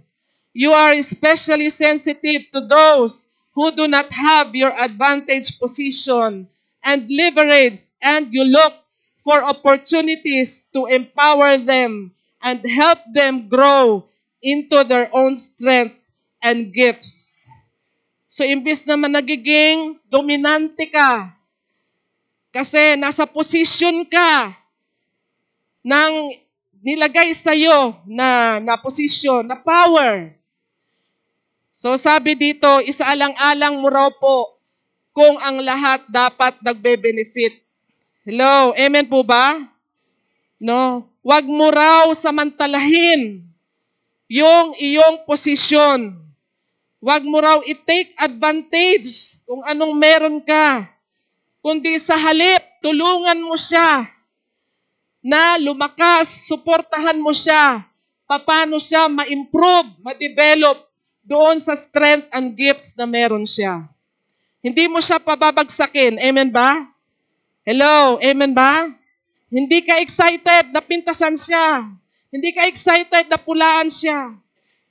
You are especially sensitive to those who do not have your advantage position and leverage, and you look for opportunities to empower them and help them grow into their own strengths and gifts. So, imbis naman nagiging dominante ka, kasi nasa position ka ng nilagay sa iyo na, na position, na power. So sabi dito, isaalang-alang mo raw po kung ang lahat dapat nagbe-benefit. Hello, amen po ba? No, wag mo raw samantalahin yung iyong posisyon. Wag mo raw i-take advantage kung anong meron ka. Kundi sa halip, tulungan mo siya na lumakas, suportahan mo siya. Paano siya ma-improve, ma-develop doon sa strength and gifts na meron siya. Hindi mo siya pababagsakin. Amen ba? Hello, amen ba? Hindi ka excited na pintasan siya. Hindi ka excited na pulaan siya.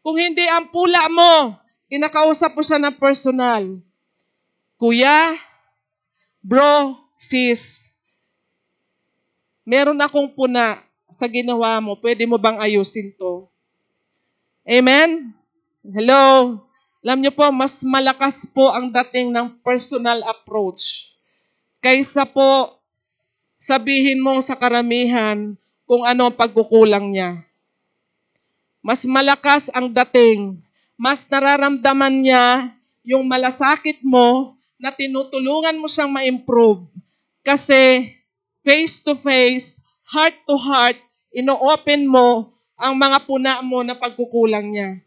Kung hindi ang pula mo, kinakausap mo siya ng personal. Kuya, bro, sis, meron akong puna sa ginawa mo. Pwede mo bang ayusin to? Amen? Hello? Alam niyo po, mas malakas po ang dating ng personal approach kaysa po sabihin mo sa karamihan kung ano ang pagkukulang niya. Mas malakas ang dating, mas nararamdaman niya yung malasakit mo na tinutulungan mo siyang ma-improve kasi face to face, heart to heart, ino-open mo ang mga puna mo na pagkukulang niya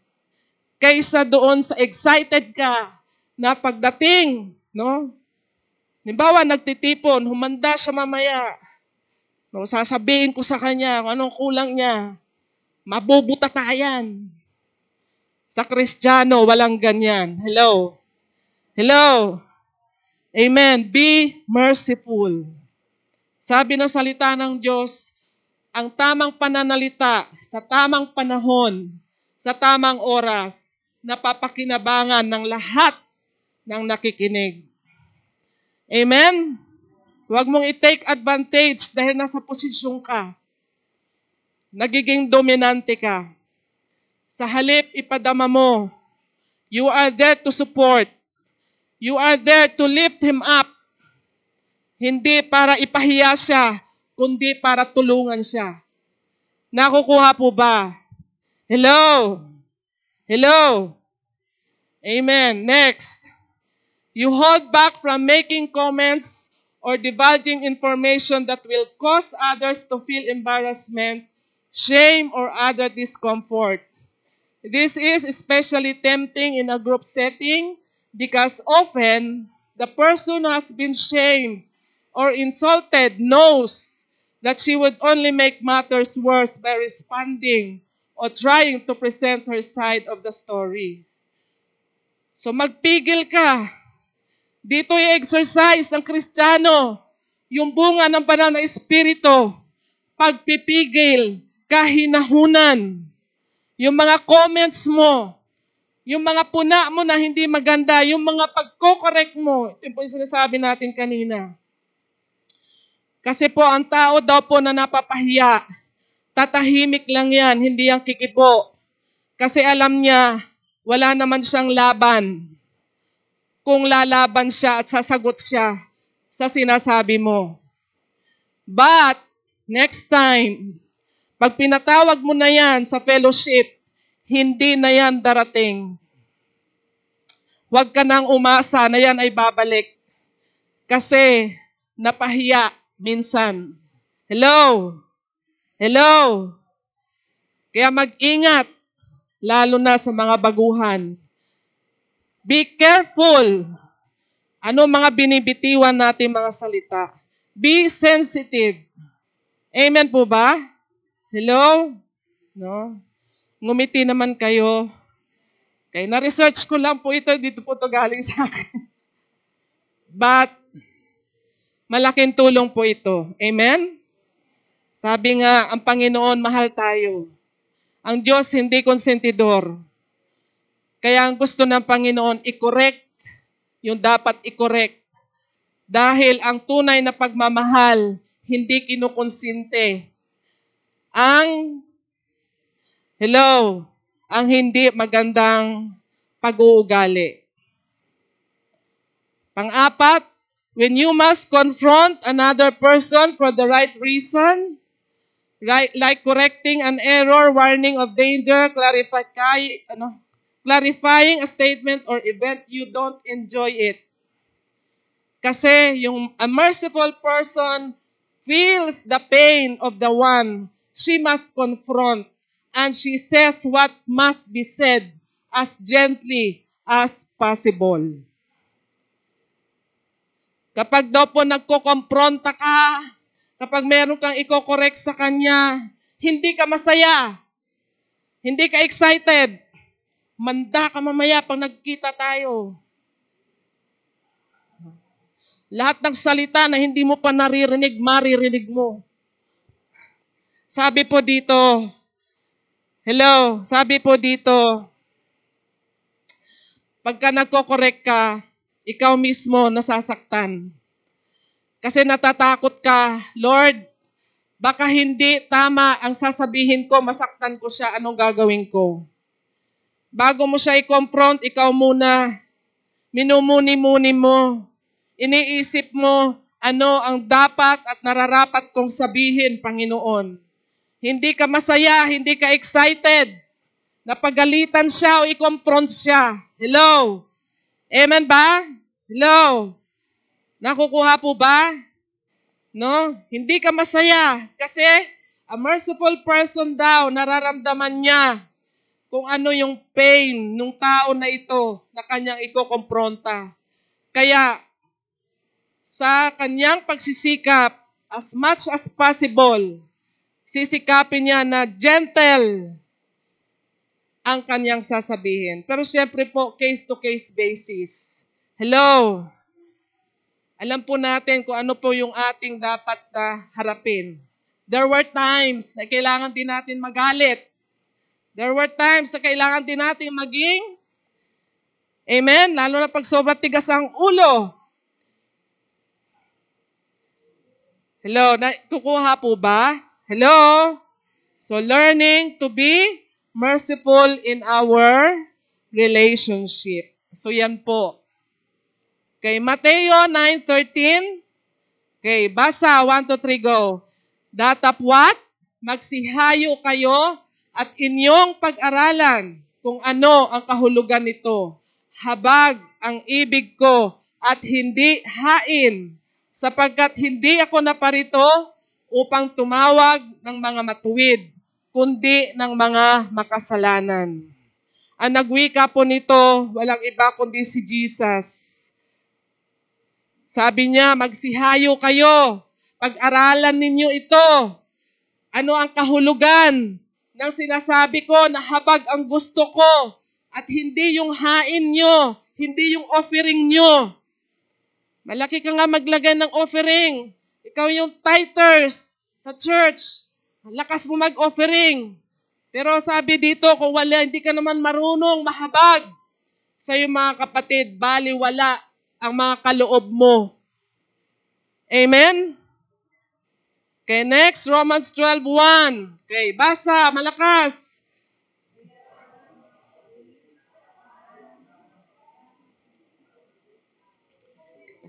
kaysa doon sa excited ka na pagdating, no? Halimbawa, nagtitipon, humanda siya mamaya. No, sasabihin ko sa kanya kung anong kulang niya. Mabubutatayan. Sa Kristiyano, walang ganyan. Hello? Hello? Amen. Be merciful. Sabi ng salita ng Diyos, ang tamang pananalita sa tamang panahon sa tamang oras, napapakinabangan ng lahat ng nakikinig. Amen? Huwag mong i-take advantage dahil nasa posisyon ka. Nagiging dominante ka. Sa halip, ipadama mo. You are there to support. You are there to lift him up. Hindi para ipahiya siya, kundi para tulungan siya. Nakukuha po ba? Hello? Hello? Amen. Next. You hold back from making comments or divulging information that will cause others to feel embarrassment, shame, or other discomfort. This is especially tempting in a group setting because often the person who has been shamed or insulted knows that she would only make matters worse by responding o trying to present her side of the story. So magpigil ka. Dito yung exercise ng Kristiyano, yung bunga ng banal na espiritu, pagpipigil, kahinahunan, yung mga comments mo, yung mga puna mo na hindi maganda, yung mga pagko-correct mo, ito po yung sinasabi natin kanina. Kasi po, ang tao daw po na napapahiya, tatahimik lang yan, hindi yang kikipo. Kasi alam niya, wala naman siyang laban. Kung lalaban siya at sasagot siya sa sinasabi mo. But, next time, pag pinatawag mo na yan sa fellowship, hindi na yan darating. Huwag ka nang umasa na yan ay babalik. Kasi, napahiya minsan. Hello? Hello? Kaya mag-ingat, lalo na sa mga baguhan. Be careful. Ano mga binibitiwan natin mga salita? Be sensitive. Amen po ba? Hello? No? Ngumiti naman kayo. Kaya na-research ko lang po ito, dito po ito galing sa akin. But, malaking tulong po ito. Amen? Sabi nga, ang Panginoon, mahal tayo. Ang Diyos hindi konsentidor. Kaya ang gusto ng Panginoon, i-correct yung dapat i-correct. Dahil ang tunay na pagmamahal, hindi kinukonsinte. Ang, hello, ang hindi magandang pag-uugali. Pang-apat, when you must confront another person for the right reason, right, like correcting an error, warning of danger, clarifying, ano, clarifying a statement or event, you don't enjoy it. Kasi yung a merciful person feels the pain of the one she must confront and she says what must be said as gently as possible. Kapag daw po nagkokompronta ka, kapag meron kang iko-correct sa kanya, hindi ka masaya. Hindi ka excited. Manda ka mamaya pag nagkita tayo. Lahat ng salita na hindi mo pa naririnig, maririnig mo. Sabi po dito, hello, sabi po dito, pagka nagko-correct ka, ikaw mismo nasasaktan. Kasi natatakot ka, Lord, baka hindi tama ang sasabihin ko, masaktan ko siya, anong gagawin ko? Bago mo siya i-confront, ikaw muna, minumuni-muni mo, iniisip mo ano ang dapat at nararapat kong sabihin, Panginoon. Hindi ka masaya, hindi ka excited. Napagalitan siya o i-confront siya. Hello? Amen ba? Hello? Nakukuha po ba? No? Hindi ka masaya kasi a merciful person daw, nararamdaman niya kung ano yung pain ng tao na ito na kanyang ikokompronta. Kaya, sa kanyang pagsisikap, as much as possible, sisikapin niya na gentle ang kanyang sasabihin. Pero siyempre po, case-to-case basis. Hello? Alam po natin kung ano po yung ating dapat na harapin. There were times na kailangan din natin magalit. There were times na kailangan din natin maging Amen? Lalo na pag sobrang tigas ang ulo. Hello? Na, kukuha po ba? Hello? So, learning to be merciful in our relationship. So, yan po. Okay, Mateo 9.13. Okay, basa. 1, 2, 3, go. Datap what? Magsihayo kayo at inyong pag-aralan kung ano ang kahulugan nito. Habag ang ibig ko at hindi hain sapagkat hindi ako naparito upang tumawag ng mga matuwid, kundi ng mga makasalanan. Ang nagwika po nito, walang iba kundi si Jesus. Sabi niya, magsihayo kayo, pag-aralan ninyo ito. Ano ang kahulugan ng sinasabi ko na habag ang gusto ko at hindi yung hain nyo, hindi yung offering nyo. Malaki ka nga maglagay ng offering. Ikaw yung titers sa church. Lakas mo mag-offering. Pero sabi dito, kung wala, hindi ka naman marunong mahabag sa iyong mga kapatid, bali wala ang mga kaloob mo. Amen? Okay, next, Romans 12.1. Okay, basa, malakas.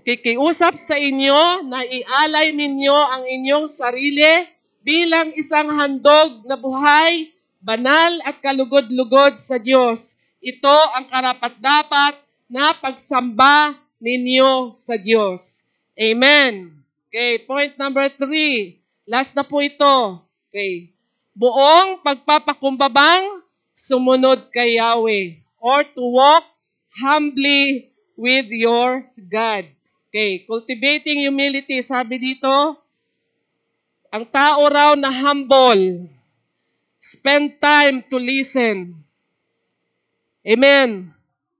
Kikiusap sa inyo na ialay ninyo ang inyong sarili bilang isang handog na buhay, banal at kalugod-lugod sa Diyos. Ito ang karapat-dapat na pagsamba ninyo sa Diyos. Amen. Okay, point number three. Last na po ito. Okay. Buong pagpapakumbabang sumunod kay Yahweh or to walk humbly with your God. Okay, cultivating humility, sabi dito, ang tao raw na humble, spend time to listen. Amen.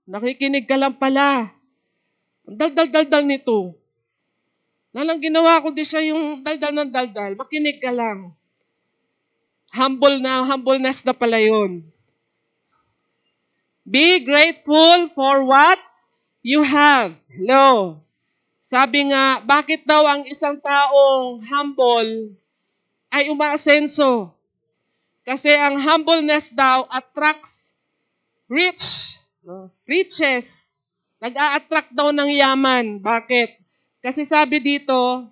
Nakikinig ka lang pala. Ang daldal-daldal nito. Nalang ginawa ko di siya yung daldal ng daldal. Makinig ka lang. Humble na, humbleness na pala yun. Be grateful for what you have. Hello. Sabi nga, bakit daw ang isang taong humble ay umaasenso? Kasi ang humbleness daw attracts rich, riches. Nag-a-attract daw ng yaman. Bakit? Kasi sabi dito,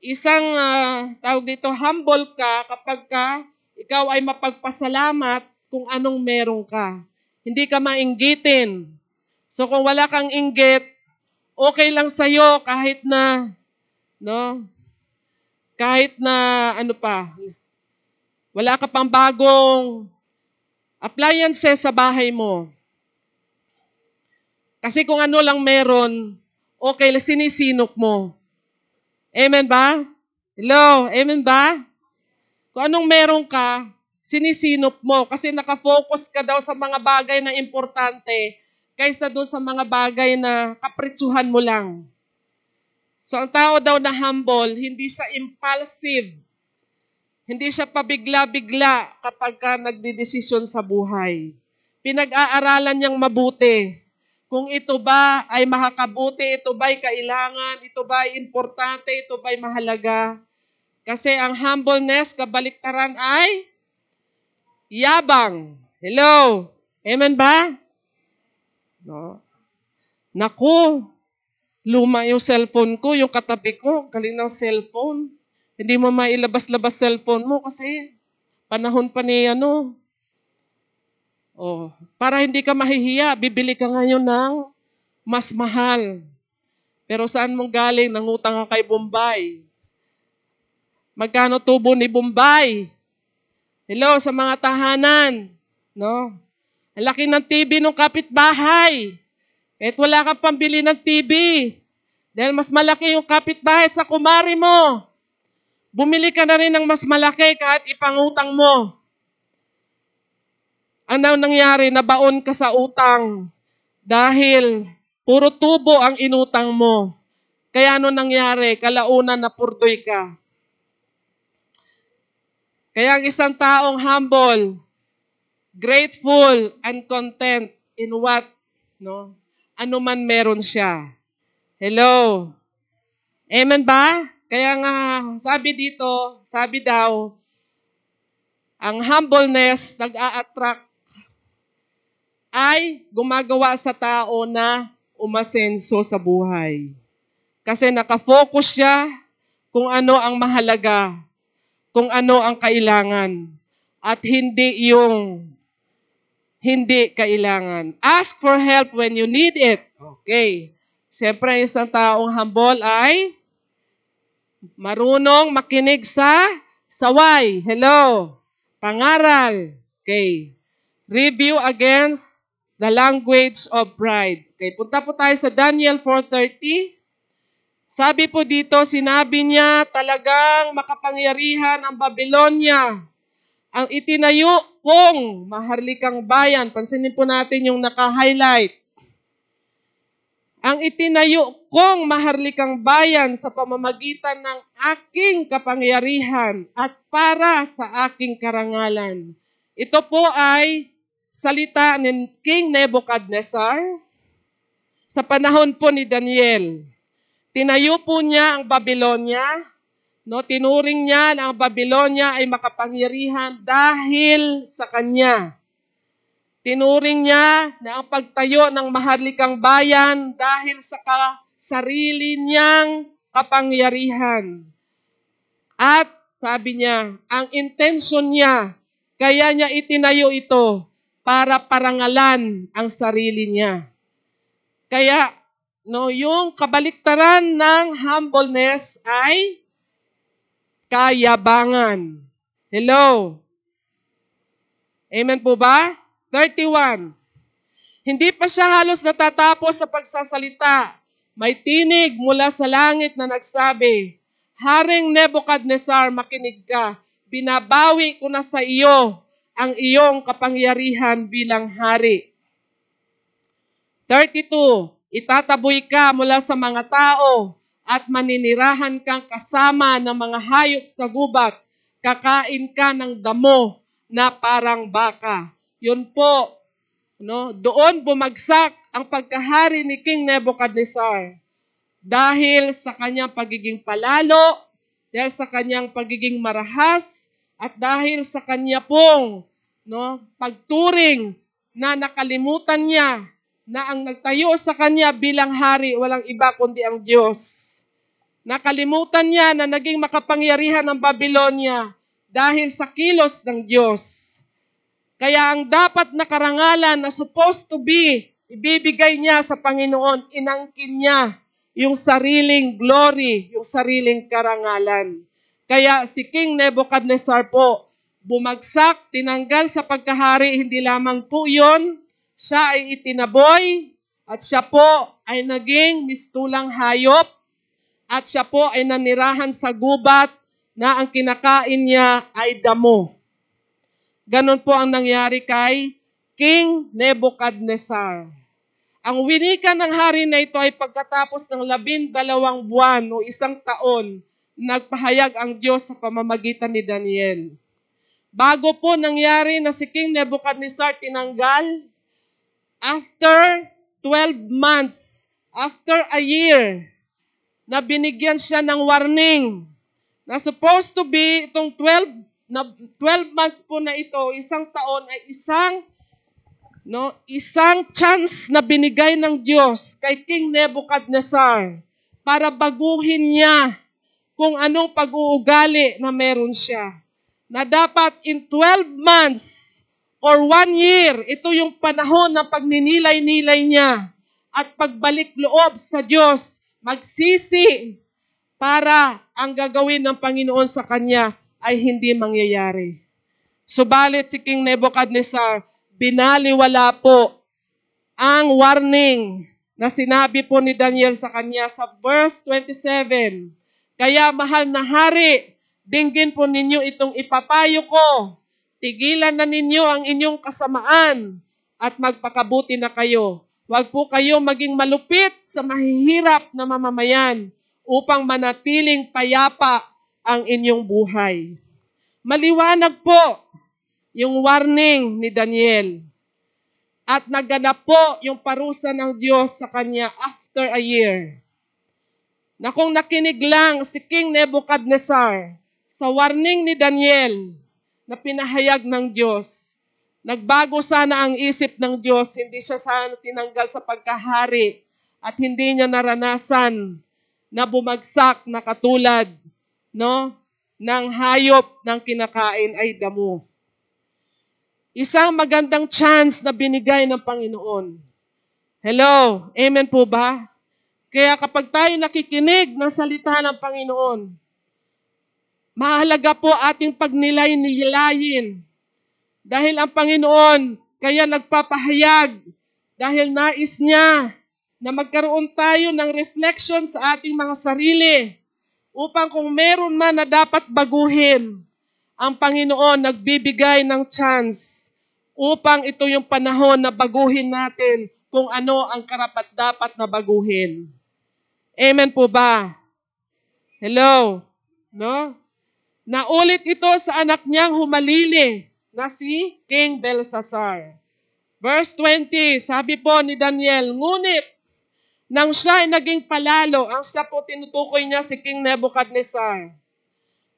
isang uh, tawag dito, humble ka kapag ka ikaw ay mapagpasalamat kung anong meron ka. Hindi ka mainggitin. So kung wala kang inggit, okay lang sa'yo kahit na, no? Kahit na, ano pa, wala ka pang bagong appliances sa bahay mo. Kasi kung ano lang meron, okay, sinisinok mo. Amen ba? Hello, amen ba? Kung anong meron ka, sinisinop mo kasi nakafocus ka daw sa mga bagay na importante kaysa doon sa mga bagay na kapritsuhan mo lang. So ang tao daw na humble, hindi siya impulsive. Hindi siya pabigla-bigla kapag ka nagdidesisyon sa buhay. Pinag-aaralan niyang mabuti kung ito ba ay makakabuti, ito ba ay kailangan, ito ba ay importante, ito ba ay mahalaga. Kasi ang humbleness, kabaliktaran ay yabang. Hello? Amen ba? No. Naku, luma yung cellphone ko, yung katabi ko, galing ng cellphone. Hindi mo mailabas-labas cellphone mo kasi panahon pa ni ano, Oh, para hindi ka mahihiya, bibili ka ngayon ng mas mahal. Pero saan mong galing? Nangutang ka kay Bombay. Magkano tubo ni Bombay? Hello, sa mga tahanan. No? Ang laki ng TV ng kapitbahay. Kahit wala kang pambili ng TV. Dahil mas malaki yung kapitbahay sa kumari mo. Bumili ka na rin ng mas malaki kahit ipangutang mo. Ano nangyari? Nabaon ka sa utang dahil puro tubo ang inutang mo. Kaya ano nangyari? Kalaunan na purdoy ka. Kaya ang isang taong humble, grateful and content in what, no? Ano man meron siya. Hello? Amen ba? Kaya nga, sabi dito, sabi daw, ang humbleness nag-a-attract ay gumagawa sa tao na umasenso sa buhay. Kasi nakafocus siya kung ano ang mahalaga, kung ano ang kailangan, at hindi yung hindi kailangan. Ask for help when you need it. Okay. Siyempre, isang taong humble ay marunong makinig sa saway. Hello. Pangaral. Okay. Review against the language of pride. Okay, punta po tayo sa Daniel 4.30. Sabi po dito, sinabi niya talagang makapangyarihan ang Babylonia. Ang itinayo kong maharlikang bayan. Pansinin po natin yung naka-highlight. Ang itinayo kong maharlikang bayan sa pamamagitan ng aking kapangyarihan at para sa aking karangalan. Ito po ay salita ni King Nebuchadnezzar sa panahon po ni Daniel. Tinayo po niya ang Babylonia, no? tinuring niya na ang Babylonia ay makapangyarihan dahil sa kanya. Tinuring niya na ang pagtayo ng maharlikang bayan dahil sa ka sarili niyang kapangyarihan. At sabi niya, ang intention niya, kaya niya itinayo ito para parangalan ang sarili niya. Kaya, no, yung kabaliktaran ng humbleness ay kayabangan. Hello? Amen po ba? 31. Hindi pa siya halos natatapos sa pagsasalita. May tinig mula sa langit na nagsabi, Haring Nebuchadnezzar, makinig ka. Binabawi ko na sa iyo ang iyong kapangyarihan bilang hari. 32. Itataboy ka mula sa mga tao at maninirahan kang kasama ng mga hayop sa gubat kakain ka ng damo na parang baka. Yun po, no? Doon bumagsak ang pagkahari ni King Nebuchadnezzar dahil sa kanyang pagiging palalo, dahil sa kanyang pagiging marahas, at dahil sa kanya pong no, pagturing na nakalimutan niya na ang nagtayo sa kanya bilang hari walang iba kundi ang Diyos. Nakalimutan niya na naging makapangyarihan ng Babylonia dahil sa kilos ng Diyos. Kaya ang dapat na karangalan na supposed to be, ibibigay niya sa Panginoon, inangkin niya yung sariling glory, yung sariling karangalan. Kaya si King Nebuchadnezzar po, bumagsak, tinanggal sa pagkahari, hindi lamang po yon, siya ay itinaboy, at siya po ay naging mistulang hayop, at siya po ay nanirahan sa gubat na ang kinakain niya ay damo. Ganon po ang nangyari kay King Nebuchadnezzar. Ang winika ng hari na ito ay pagkatapos ng labindalawang buwan o isang taon, nagpahayag ang Diyos sa pamamagitan ni Daniel. Bago po nangyari na si King Nebuchadnezzar tinanggal, after 12 months, after a year, na binigyan siya ng warning na supposed to be itong 12 na 12 months po na ito, isang taon ay isang no, isang chance na binigay ng Diyos kay King Nebuchadnezzar para baguhin niya kung anong pag-uugali na meron siya. Na dapat in 12 months or one year, ito yung panahon na pagninilay-nilay niya at pagbalik loob sa Diyos magsisi para ang gagawin ng Panginoon sa kanya ay hindi mangyayari. Subalit si King Nebuchadnezzar, binaliwala po ang warning na sinabi po ni Daniel sa kanya sa verse 27. Kaya mahal na hari, dinggin po ninyo itong ipapayo ko. Tigilan na ninyo ang inyong kasamaan at magpakabuti na kayo Huwag po kayo maging malupit sa mahihirap na mamamayan upang manatiling payapa ang inyong buhay. Maliwanag po yung warning ni Daniel. At naganap po yung parusa ng Diyos sa kanya after a year. Na kung nakinig lang si King Nebuchadnezzar sa warning ni Daniel na pinahayag ng Diyos, Nagbago sana ang isip ng Diyos, hindi siya sana tinanggal sa pagkahari at hindi niya naranasan na bumagsak na katulad no ng hayop ng kinakain ay damo. Isang magandang chance na binigay ng Panginoon. Hello, amen po ba? Kaya kapag tayo nakikinig ng salita ng Panginoon, mahalaga po ating pagnilay-nilayin dahil ang Panginoon kaya nagpapahayag dahil nais niya na magkaroon tayo ng reflection sa ating mga sarili upang kung meron man na dapat baguhin, ang Panginoon nagbibigay ng chance upang ito yung panahon na baguhin natin kung ano ang karapat dapat na baguhin. Amen po ba? Hello? No? Naulit ito sa anak niyang humalili na si King Belshazzar. Verse 20, sabi po ni Daniel, Ngunit, nang siya ay naging palalo, ang siya po tinutukoy niya si King Nebuchadnezzar.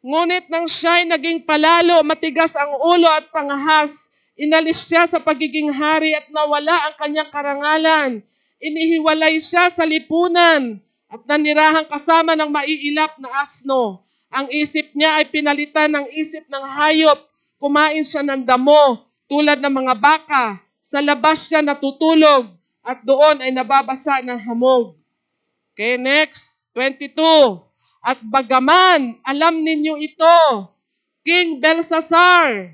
Ngunit nang siya ay naging palalo, matigas ang ulo at pangahas, inalis siya sa pagiging hari at nawala ang kanyang karangalan. Inihiwalay siya sa lipunan at nanirahang kasama ng maiilap na asno. Ang isip niya ay pinalitan ng isip ng hayop kumain siya ng damo tulad ng mga baka. Sa labas siya natutulog at doon ay nababasa ng hamog. Okay, next, 22. At bagaman, alam ninyo ito, King Belshazzar,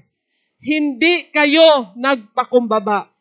hindi kayo nagpakumbaba.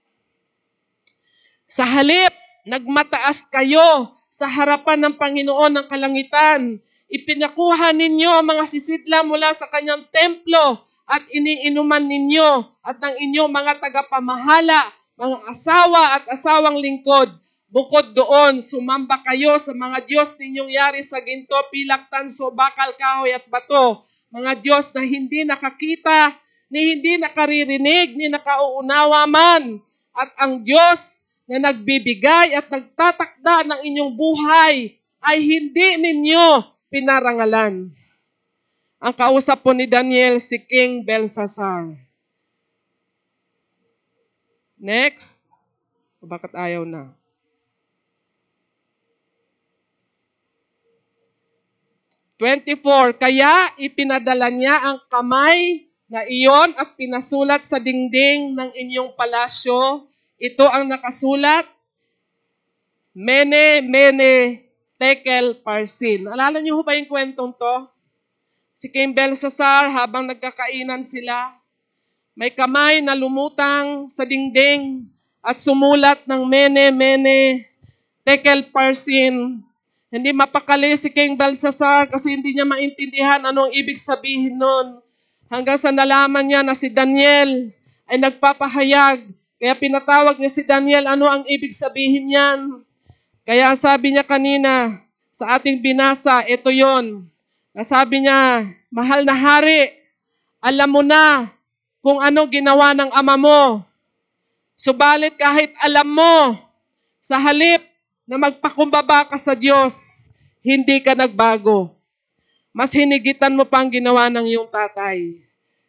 Sa halip, nagmataas kayo sa harapan ng Panginoon ng kalangitan. Ipinakuha ninyo ang mga sisidla mula sa kanyang templo at iniinuman ninyo at ng inyong mga tagapamahala, mga asawa at asawang lingkod. Bukod doon, sumamba kayo sa mga Diyos ninyong yari sa ginto, pilak, tanso, bakal, kahoy at bato. mga Diyos na hindi nakakita, ni hindi nakaririnig, ni nakauunawa man. At ang Diyos na nagbibigay at nagtatakda ng inyong buhay ay hindi ninyo pinarangalan. Ang kausap po ni Daniel si King Belshazzar. Next. Bakit ayaw na? Twenty-four, kaya ipinadala niya ang kamay na iyon at pinasulat sa dingding ng inyong palasyo. Ito ang nakasulat, Mene, Mene, Tekel, Parsin. Alala niyo ba yung kwentong to? Si King Belshazzar, habang nagkakainan sila, may kamay na lumutang sa dingding at sumulat ng Mene, Mene, Tekel, Parsin. Hindi mapakali si King Belshazzar kasi hindi niya maintindihan anong ibig sabihin nun. Hanggang sa nalaman niya na si Daniel ay nagpapahayag. Kaya pinatawag niya si Daniel, ano ang ibig sabihin niyan? Kaya sabi niya kanina sa ating binasa, ito yon. Nasabi niya, mahal na hari, alam mo na kung ano ginawa ng ama mo. Subalit kahit alam mo, sa halip na magpakumbaba ka sa Diyos, hindi ka nagbago. Mas hinigitan mo pang ginawa ng iyong tatay.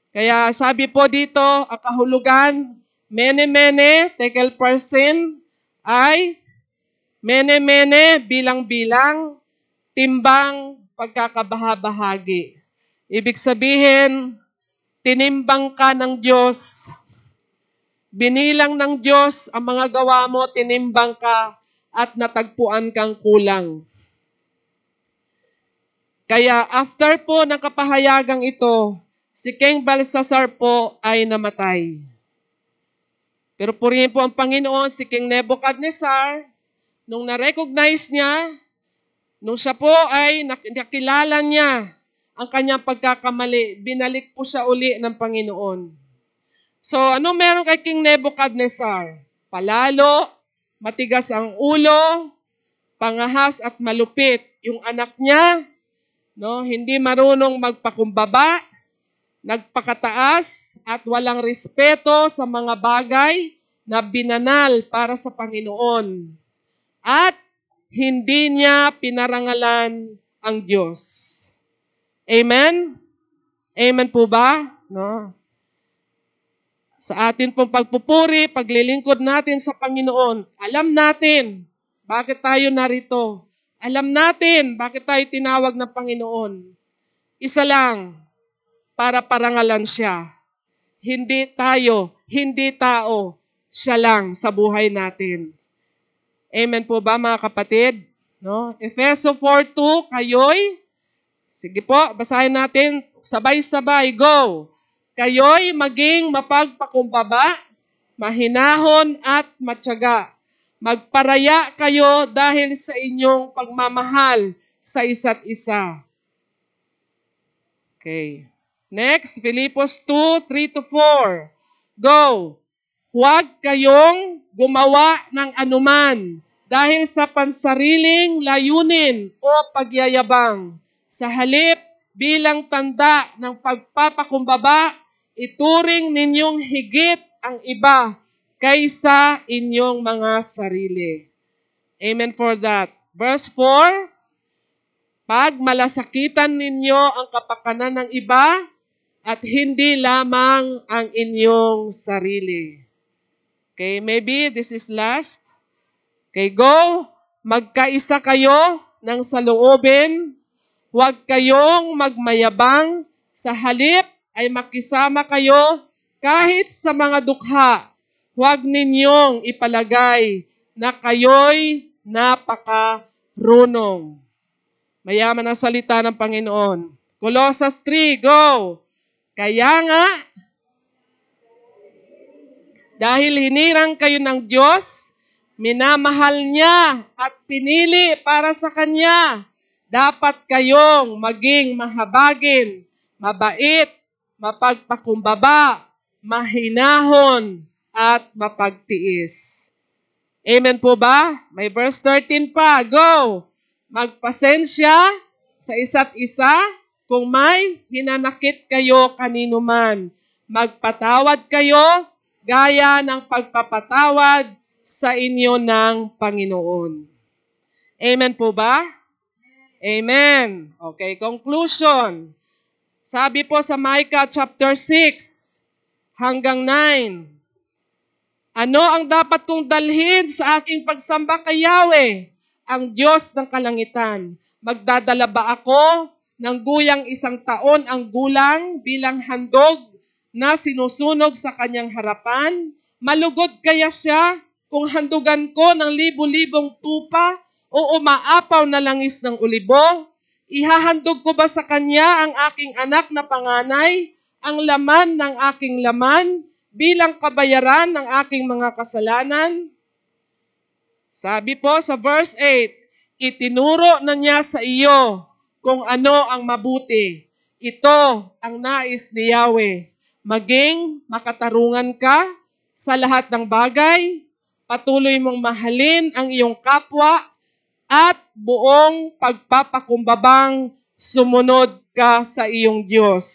Kaya sabi po dito, ang kahulugan, mene-mene, tekel person, ay mene-mene, bilang-bilang, timbang, pagkakabahabahagi. Ibig sabihin, tinimbang ka ng Diyos, binilang ng Diyos ang mga gawa mo, tinimbang ka, at natagpuan kang kulang. Kaya after po ng kapahayagang ito, si King Belshazzar po ay namatay. Pero purihin po ang Panginoon, si King Nebuchadnezzar, nung na-recognize niya, nung siya po ay nakilala niya ang kanyang pagkakamali, binalik po siya uli ng Panginoon. So, ano meron kay King Nebuchadnezzar? Palalo, matigas ang ulo, pangahas at malupit. Yung anak niya, no, hindi marunong magpakumbaba, nagpakataas at walang respeto sa mga bagay na binanal para sa Panginoon. At hindi niya pinarangalan ang Diyos. Amen? Amen po ba? No? Sa atin pong pagpupuri, paglilingkod natin sa Panginoon, alam natin bakit tayo narito. Alam natin bakit tayo tinawag ng Panginoon. Isa lang, para parangalan siya. Hindi tayo, hindi tao, siya lang sa buhay natin. Amen po ba mga kapatid? No? Efeso 4.2, kayo'y, sige po, basahin natin, sabay-sabay, go! Kayo'y maging mapagpakumbaba, mahinahon at matyaga. Magparaya kayo dahil sa inyong pagmamahal sa isa't isa. Okay. Next, Filipos 2, 3 to 4. Go! Huwag kayong gumawa ng anuman dahil sa pansariling layunin o pagyayabang. Sa halip, bilang tanda ng pagpapakumbaba ituring ninyong higit ang iba kaysa inyong mga sarili. Amen for that. Verse 4, Pag malasakitan ninyo ang kapakanan ng iba at hindi lamang ang inyong sarili. Okay, maybe this is last. Okay, go. Magkaisa kayo ng saloobin. Huwag kayong magmayabang. Sa halip, ay makisama kayo kahit sa mga dukha. Huwag ninyong ipalagay na kayo'y napakarunong. Mayaman ang salita ng Panginoon. Colossus 3, go! Kaya nga, dahil hinirang kayo ng Diyos, minamahal niya at pinili para sa Kanya. Dapat kayong maging mahabagin, mabait, mapagpakumbaba, mahinahon, at mapagtiis. Amen po ba? May verse 13 pa. Go! Magpasensya sa isa't isa kung may hinanakit kayo kanino man. Magpatawad kayo gaya ng pagpapatawad sa inyo ng Panginoon. Amen po ba? Amen. Okay, conclusion. Sabi po sa Micah chapter 6 hanggang 9. Ano ang dapat kong dalhin sa aking pagsamba kay Yahweh, ang Diyos ng kalangitan? Magdadala ba ako ng guyang isang taon ang gulang bilang handog na sinusunog sa kanyang harapan? Malugod kaya siya kung handugan ko ng libu-libong tupa o umaapaw na langis ng ulibo? Ihahandog ko ba sa kanya ang aking anak na panganay, ang laman ng aking laman, bilang kabayaran ng aking mga kasalanan? Sabi po sa verse 8, itinuro na niya sa iyo kung ano ang mabuti. Ito ang nais ni Yahweh. Maging makatarungan ka sa lahat ng bagay, patuloy mong mahalin ang iyong kapwa, at buong pagpapakumbabang sumunod ka sa iyong Diyos.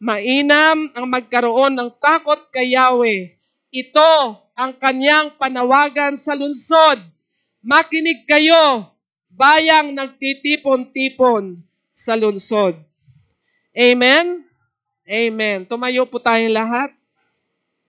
Mainam ang magkaroon ng takot kay Yahweh. Ito ang kanyang panawagan sa lungsod. Makinig kayo, bayang nagtitipon-tipon sa lungsod. Amen? Amen. Tumayo po tayong lahat.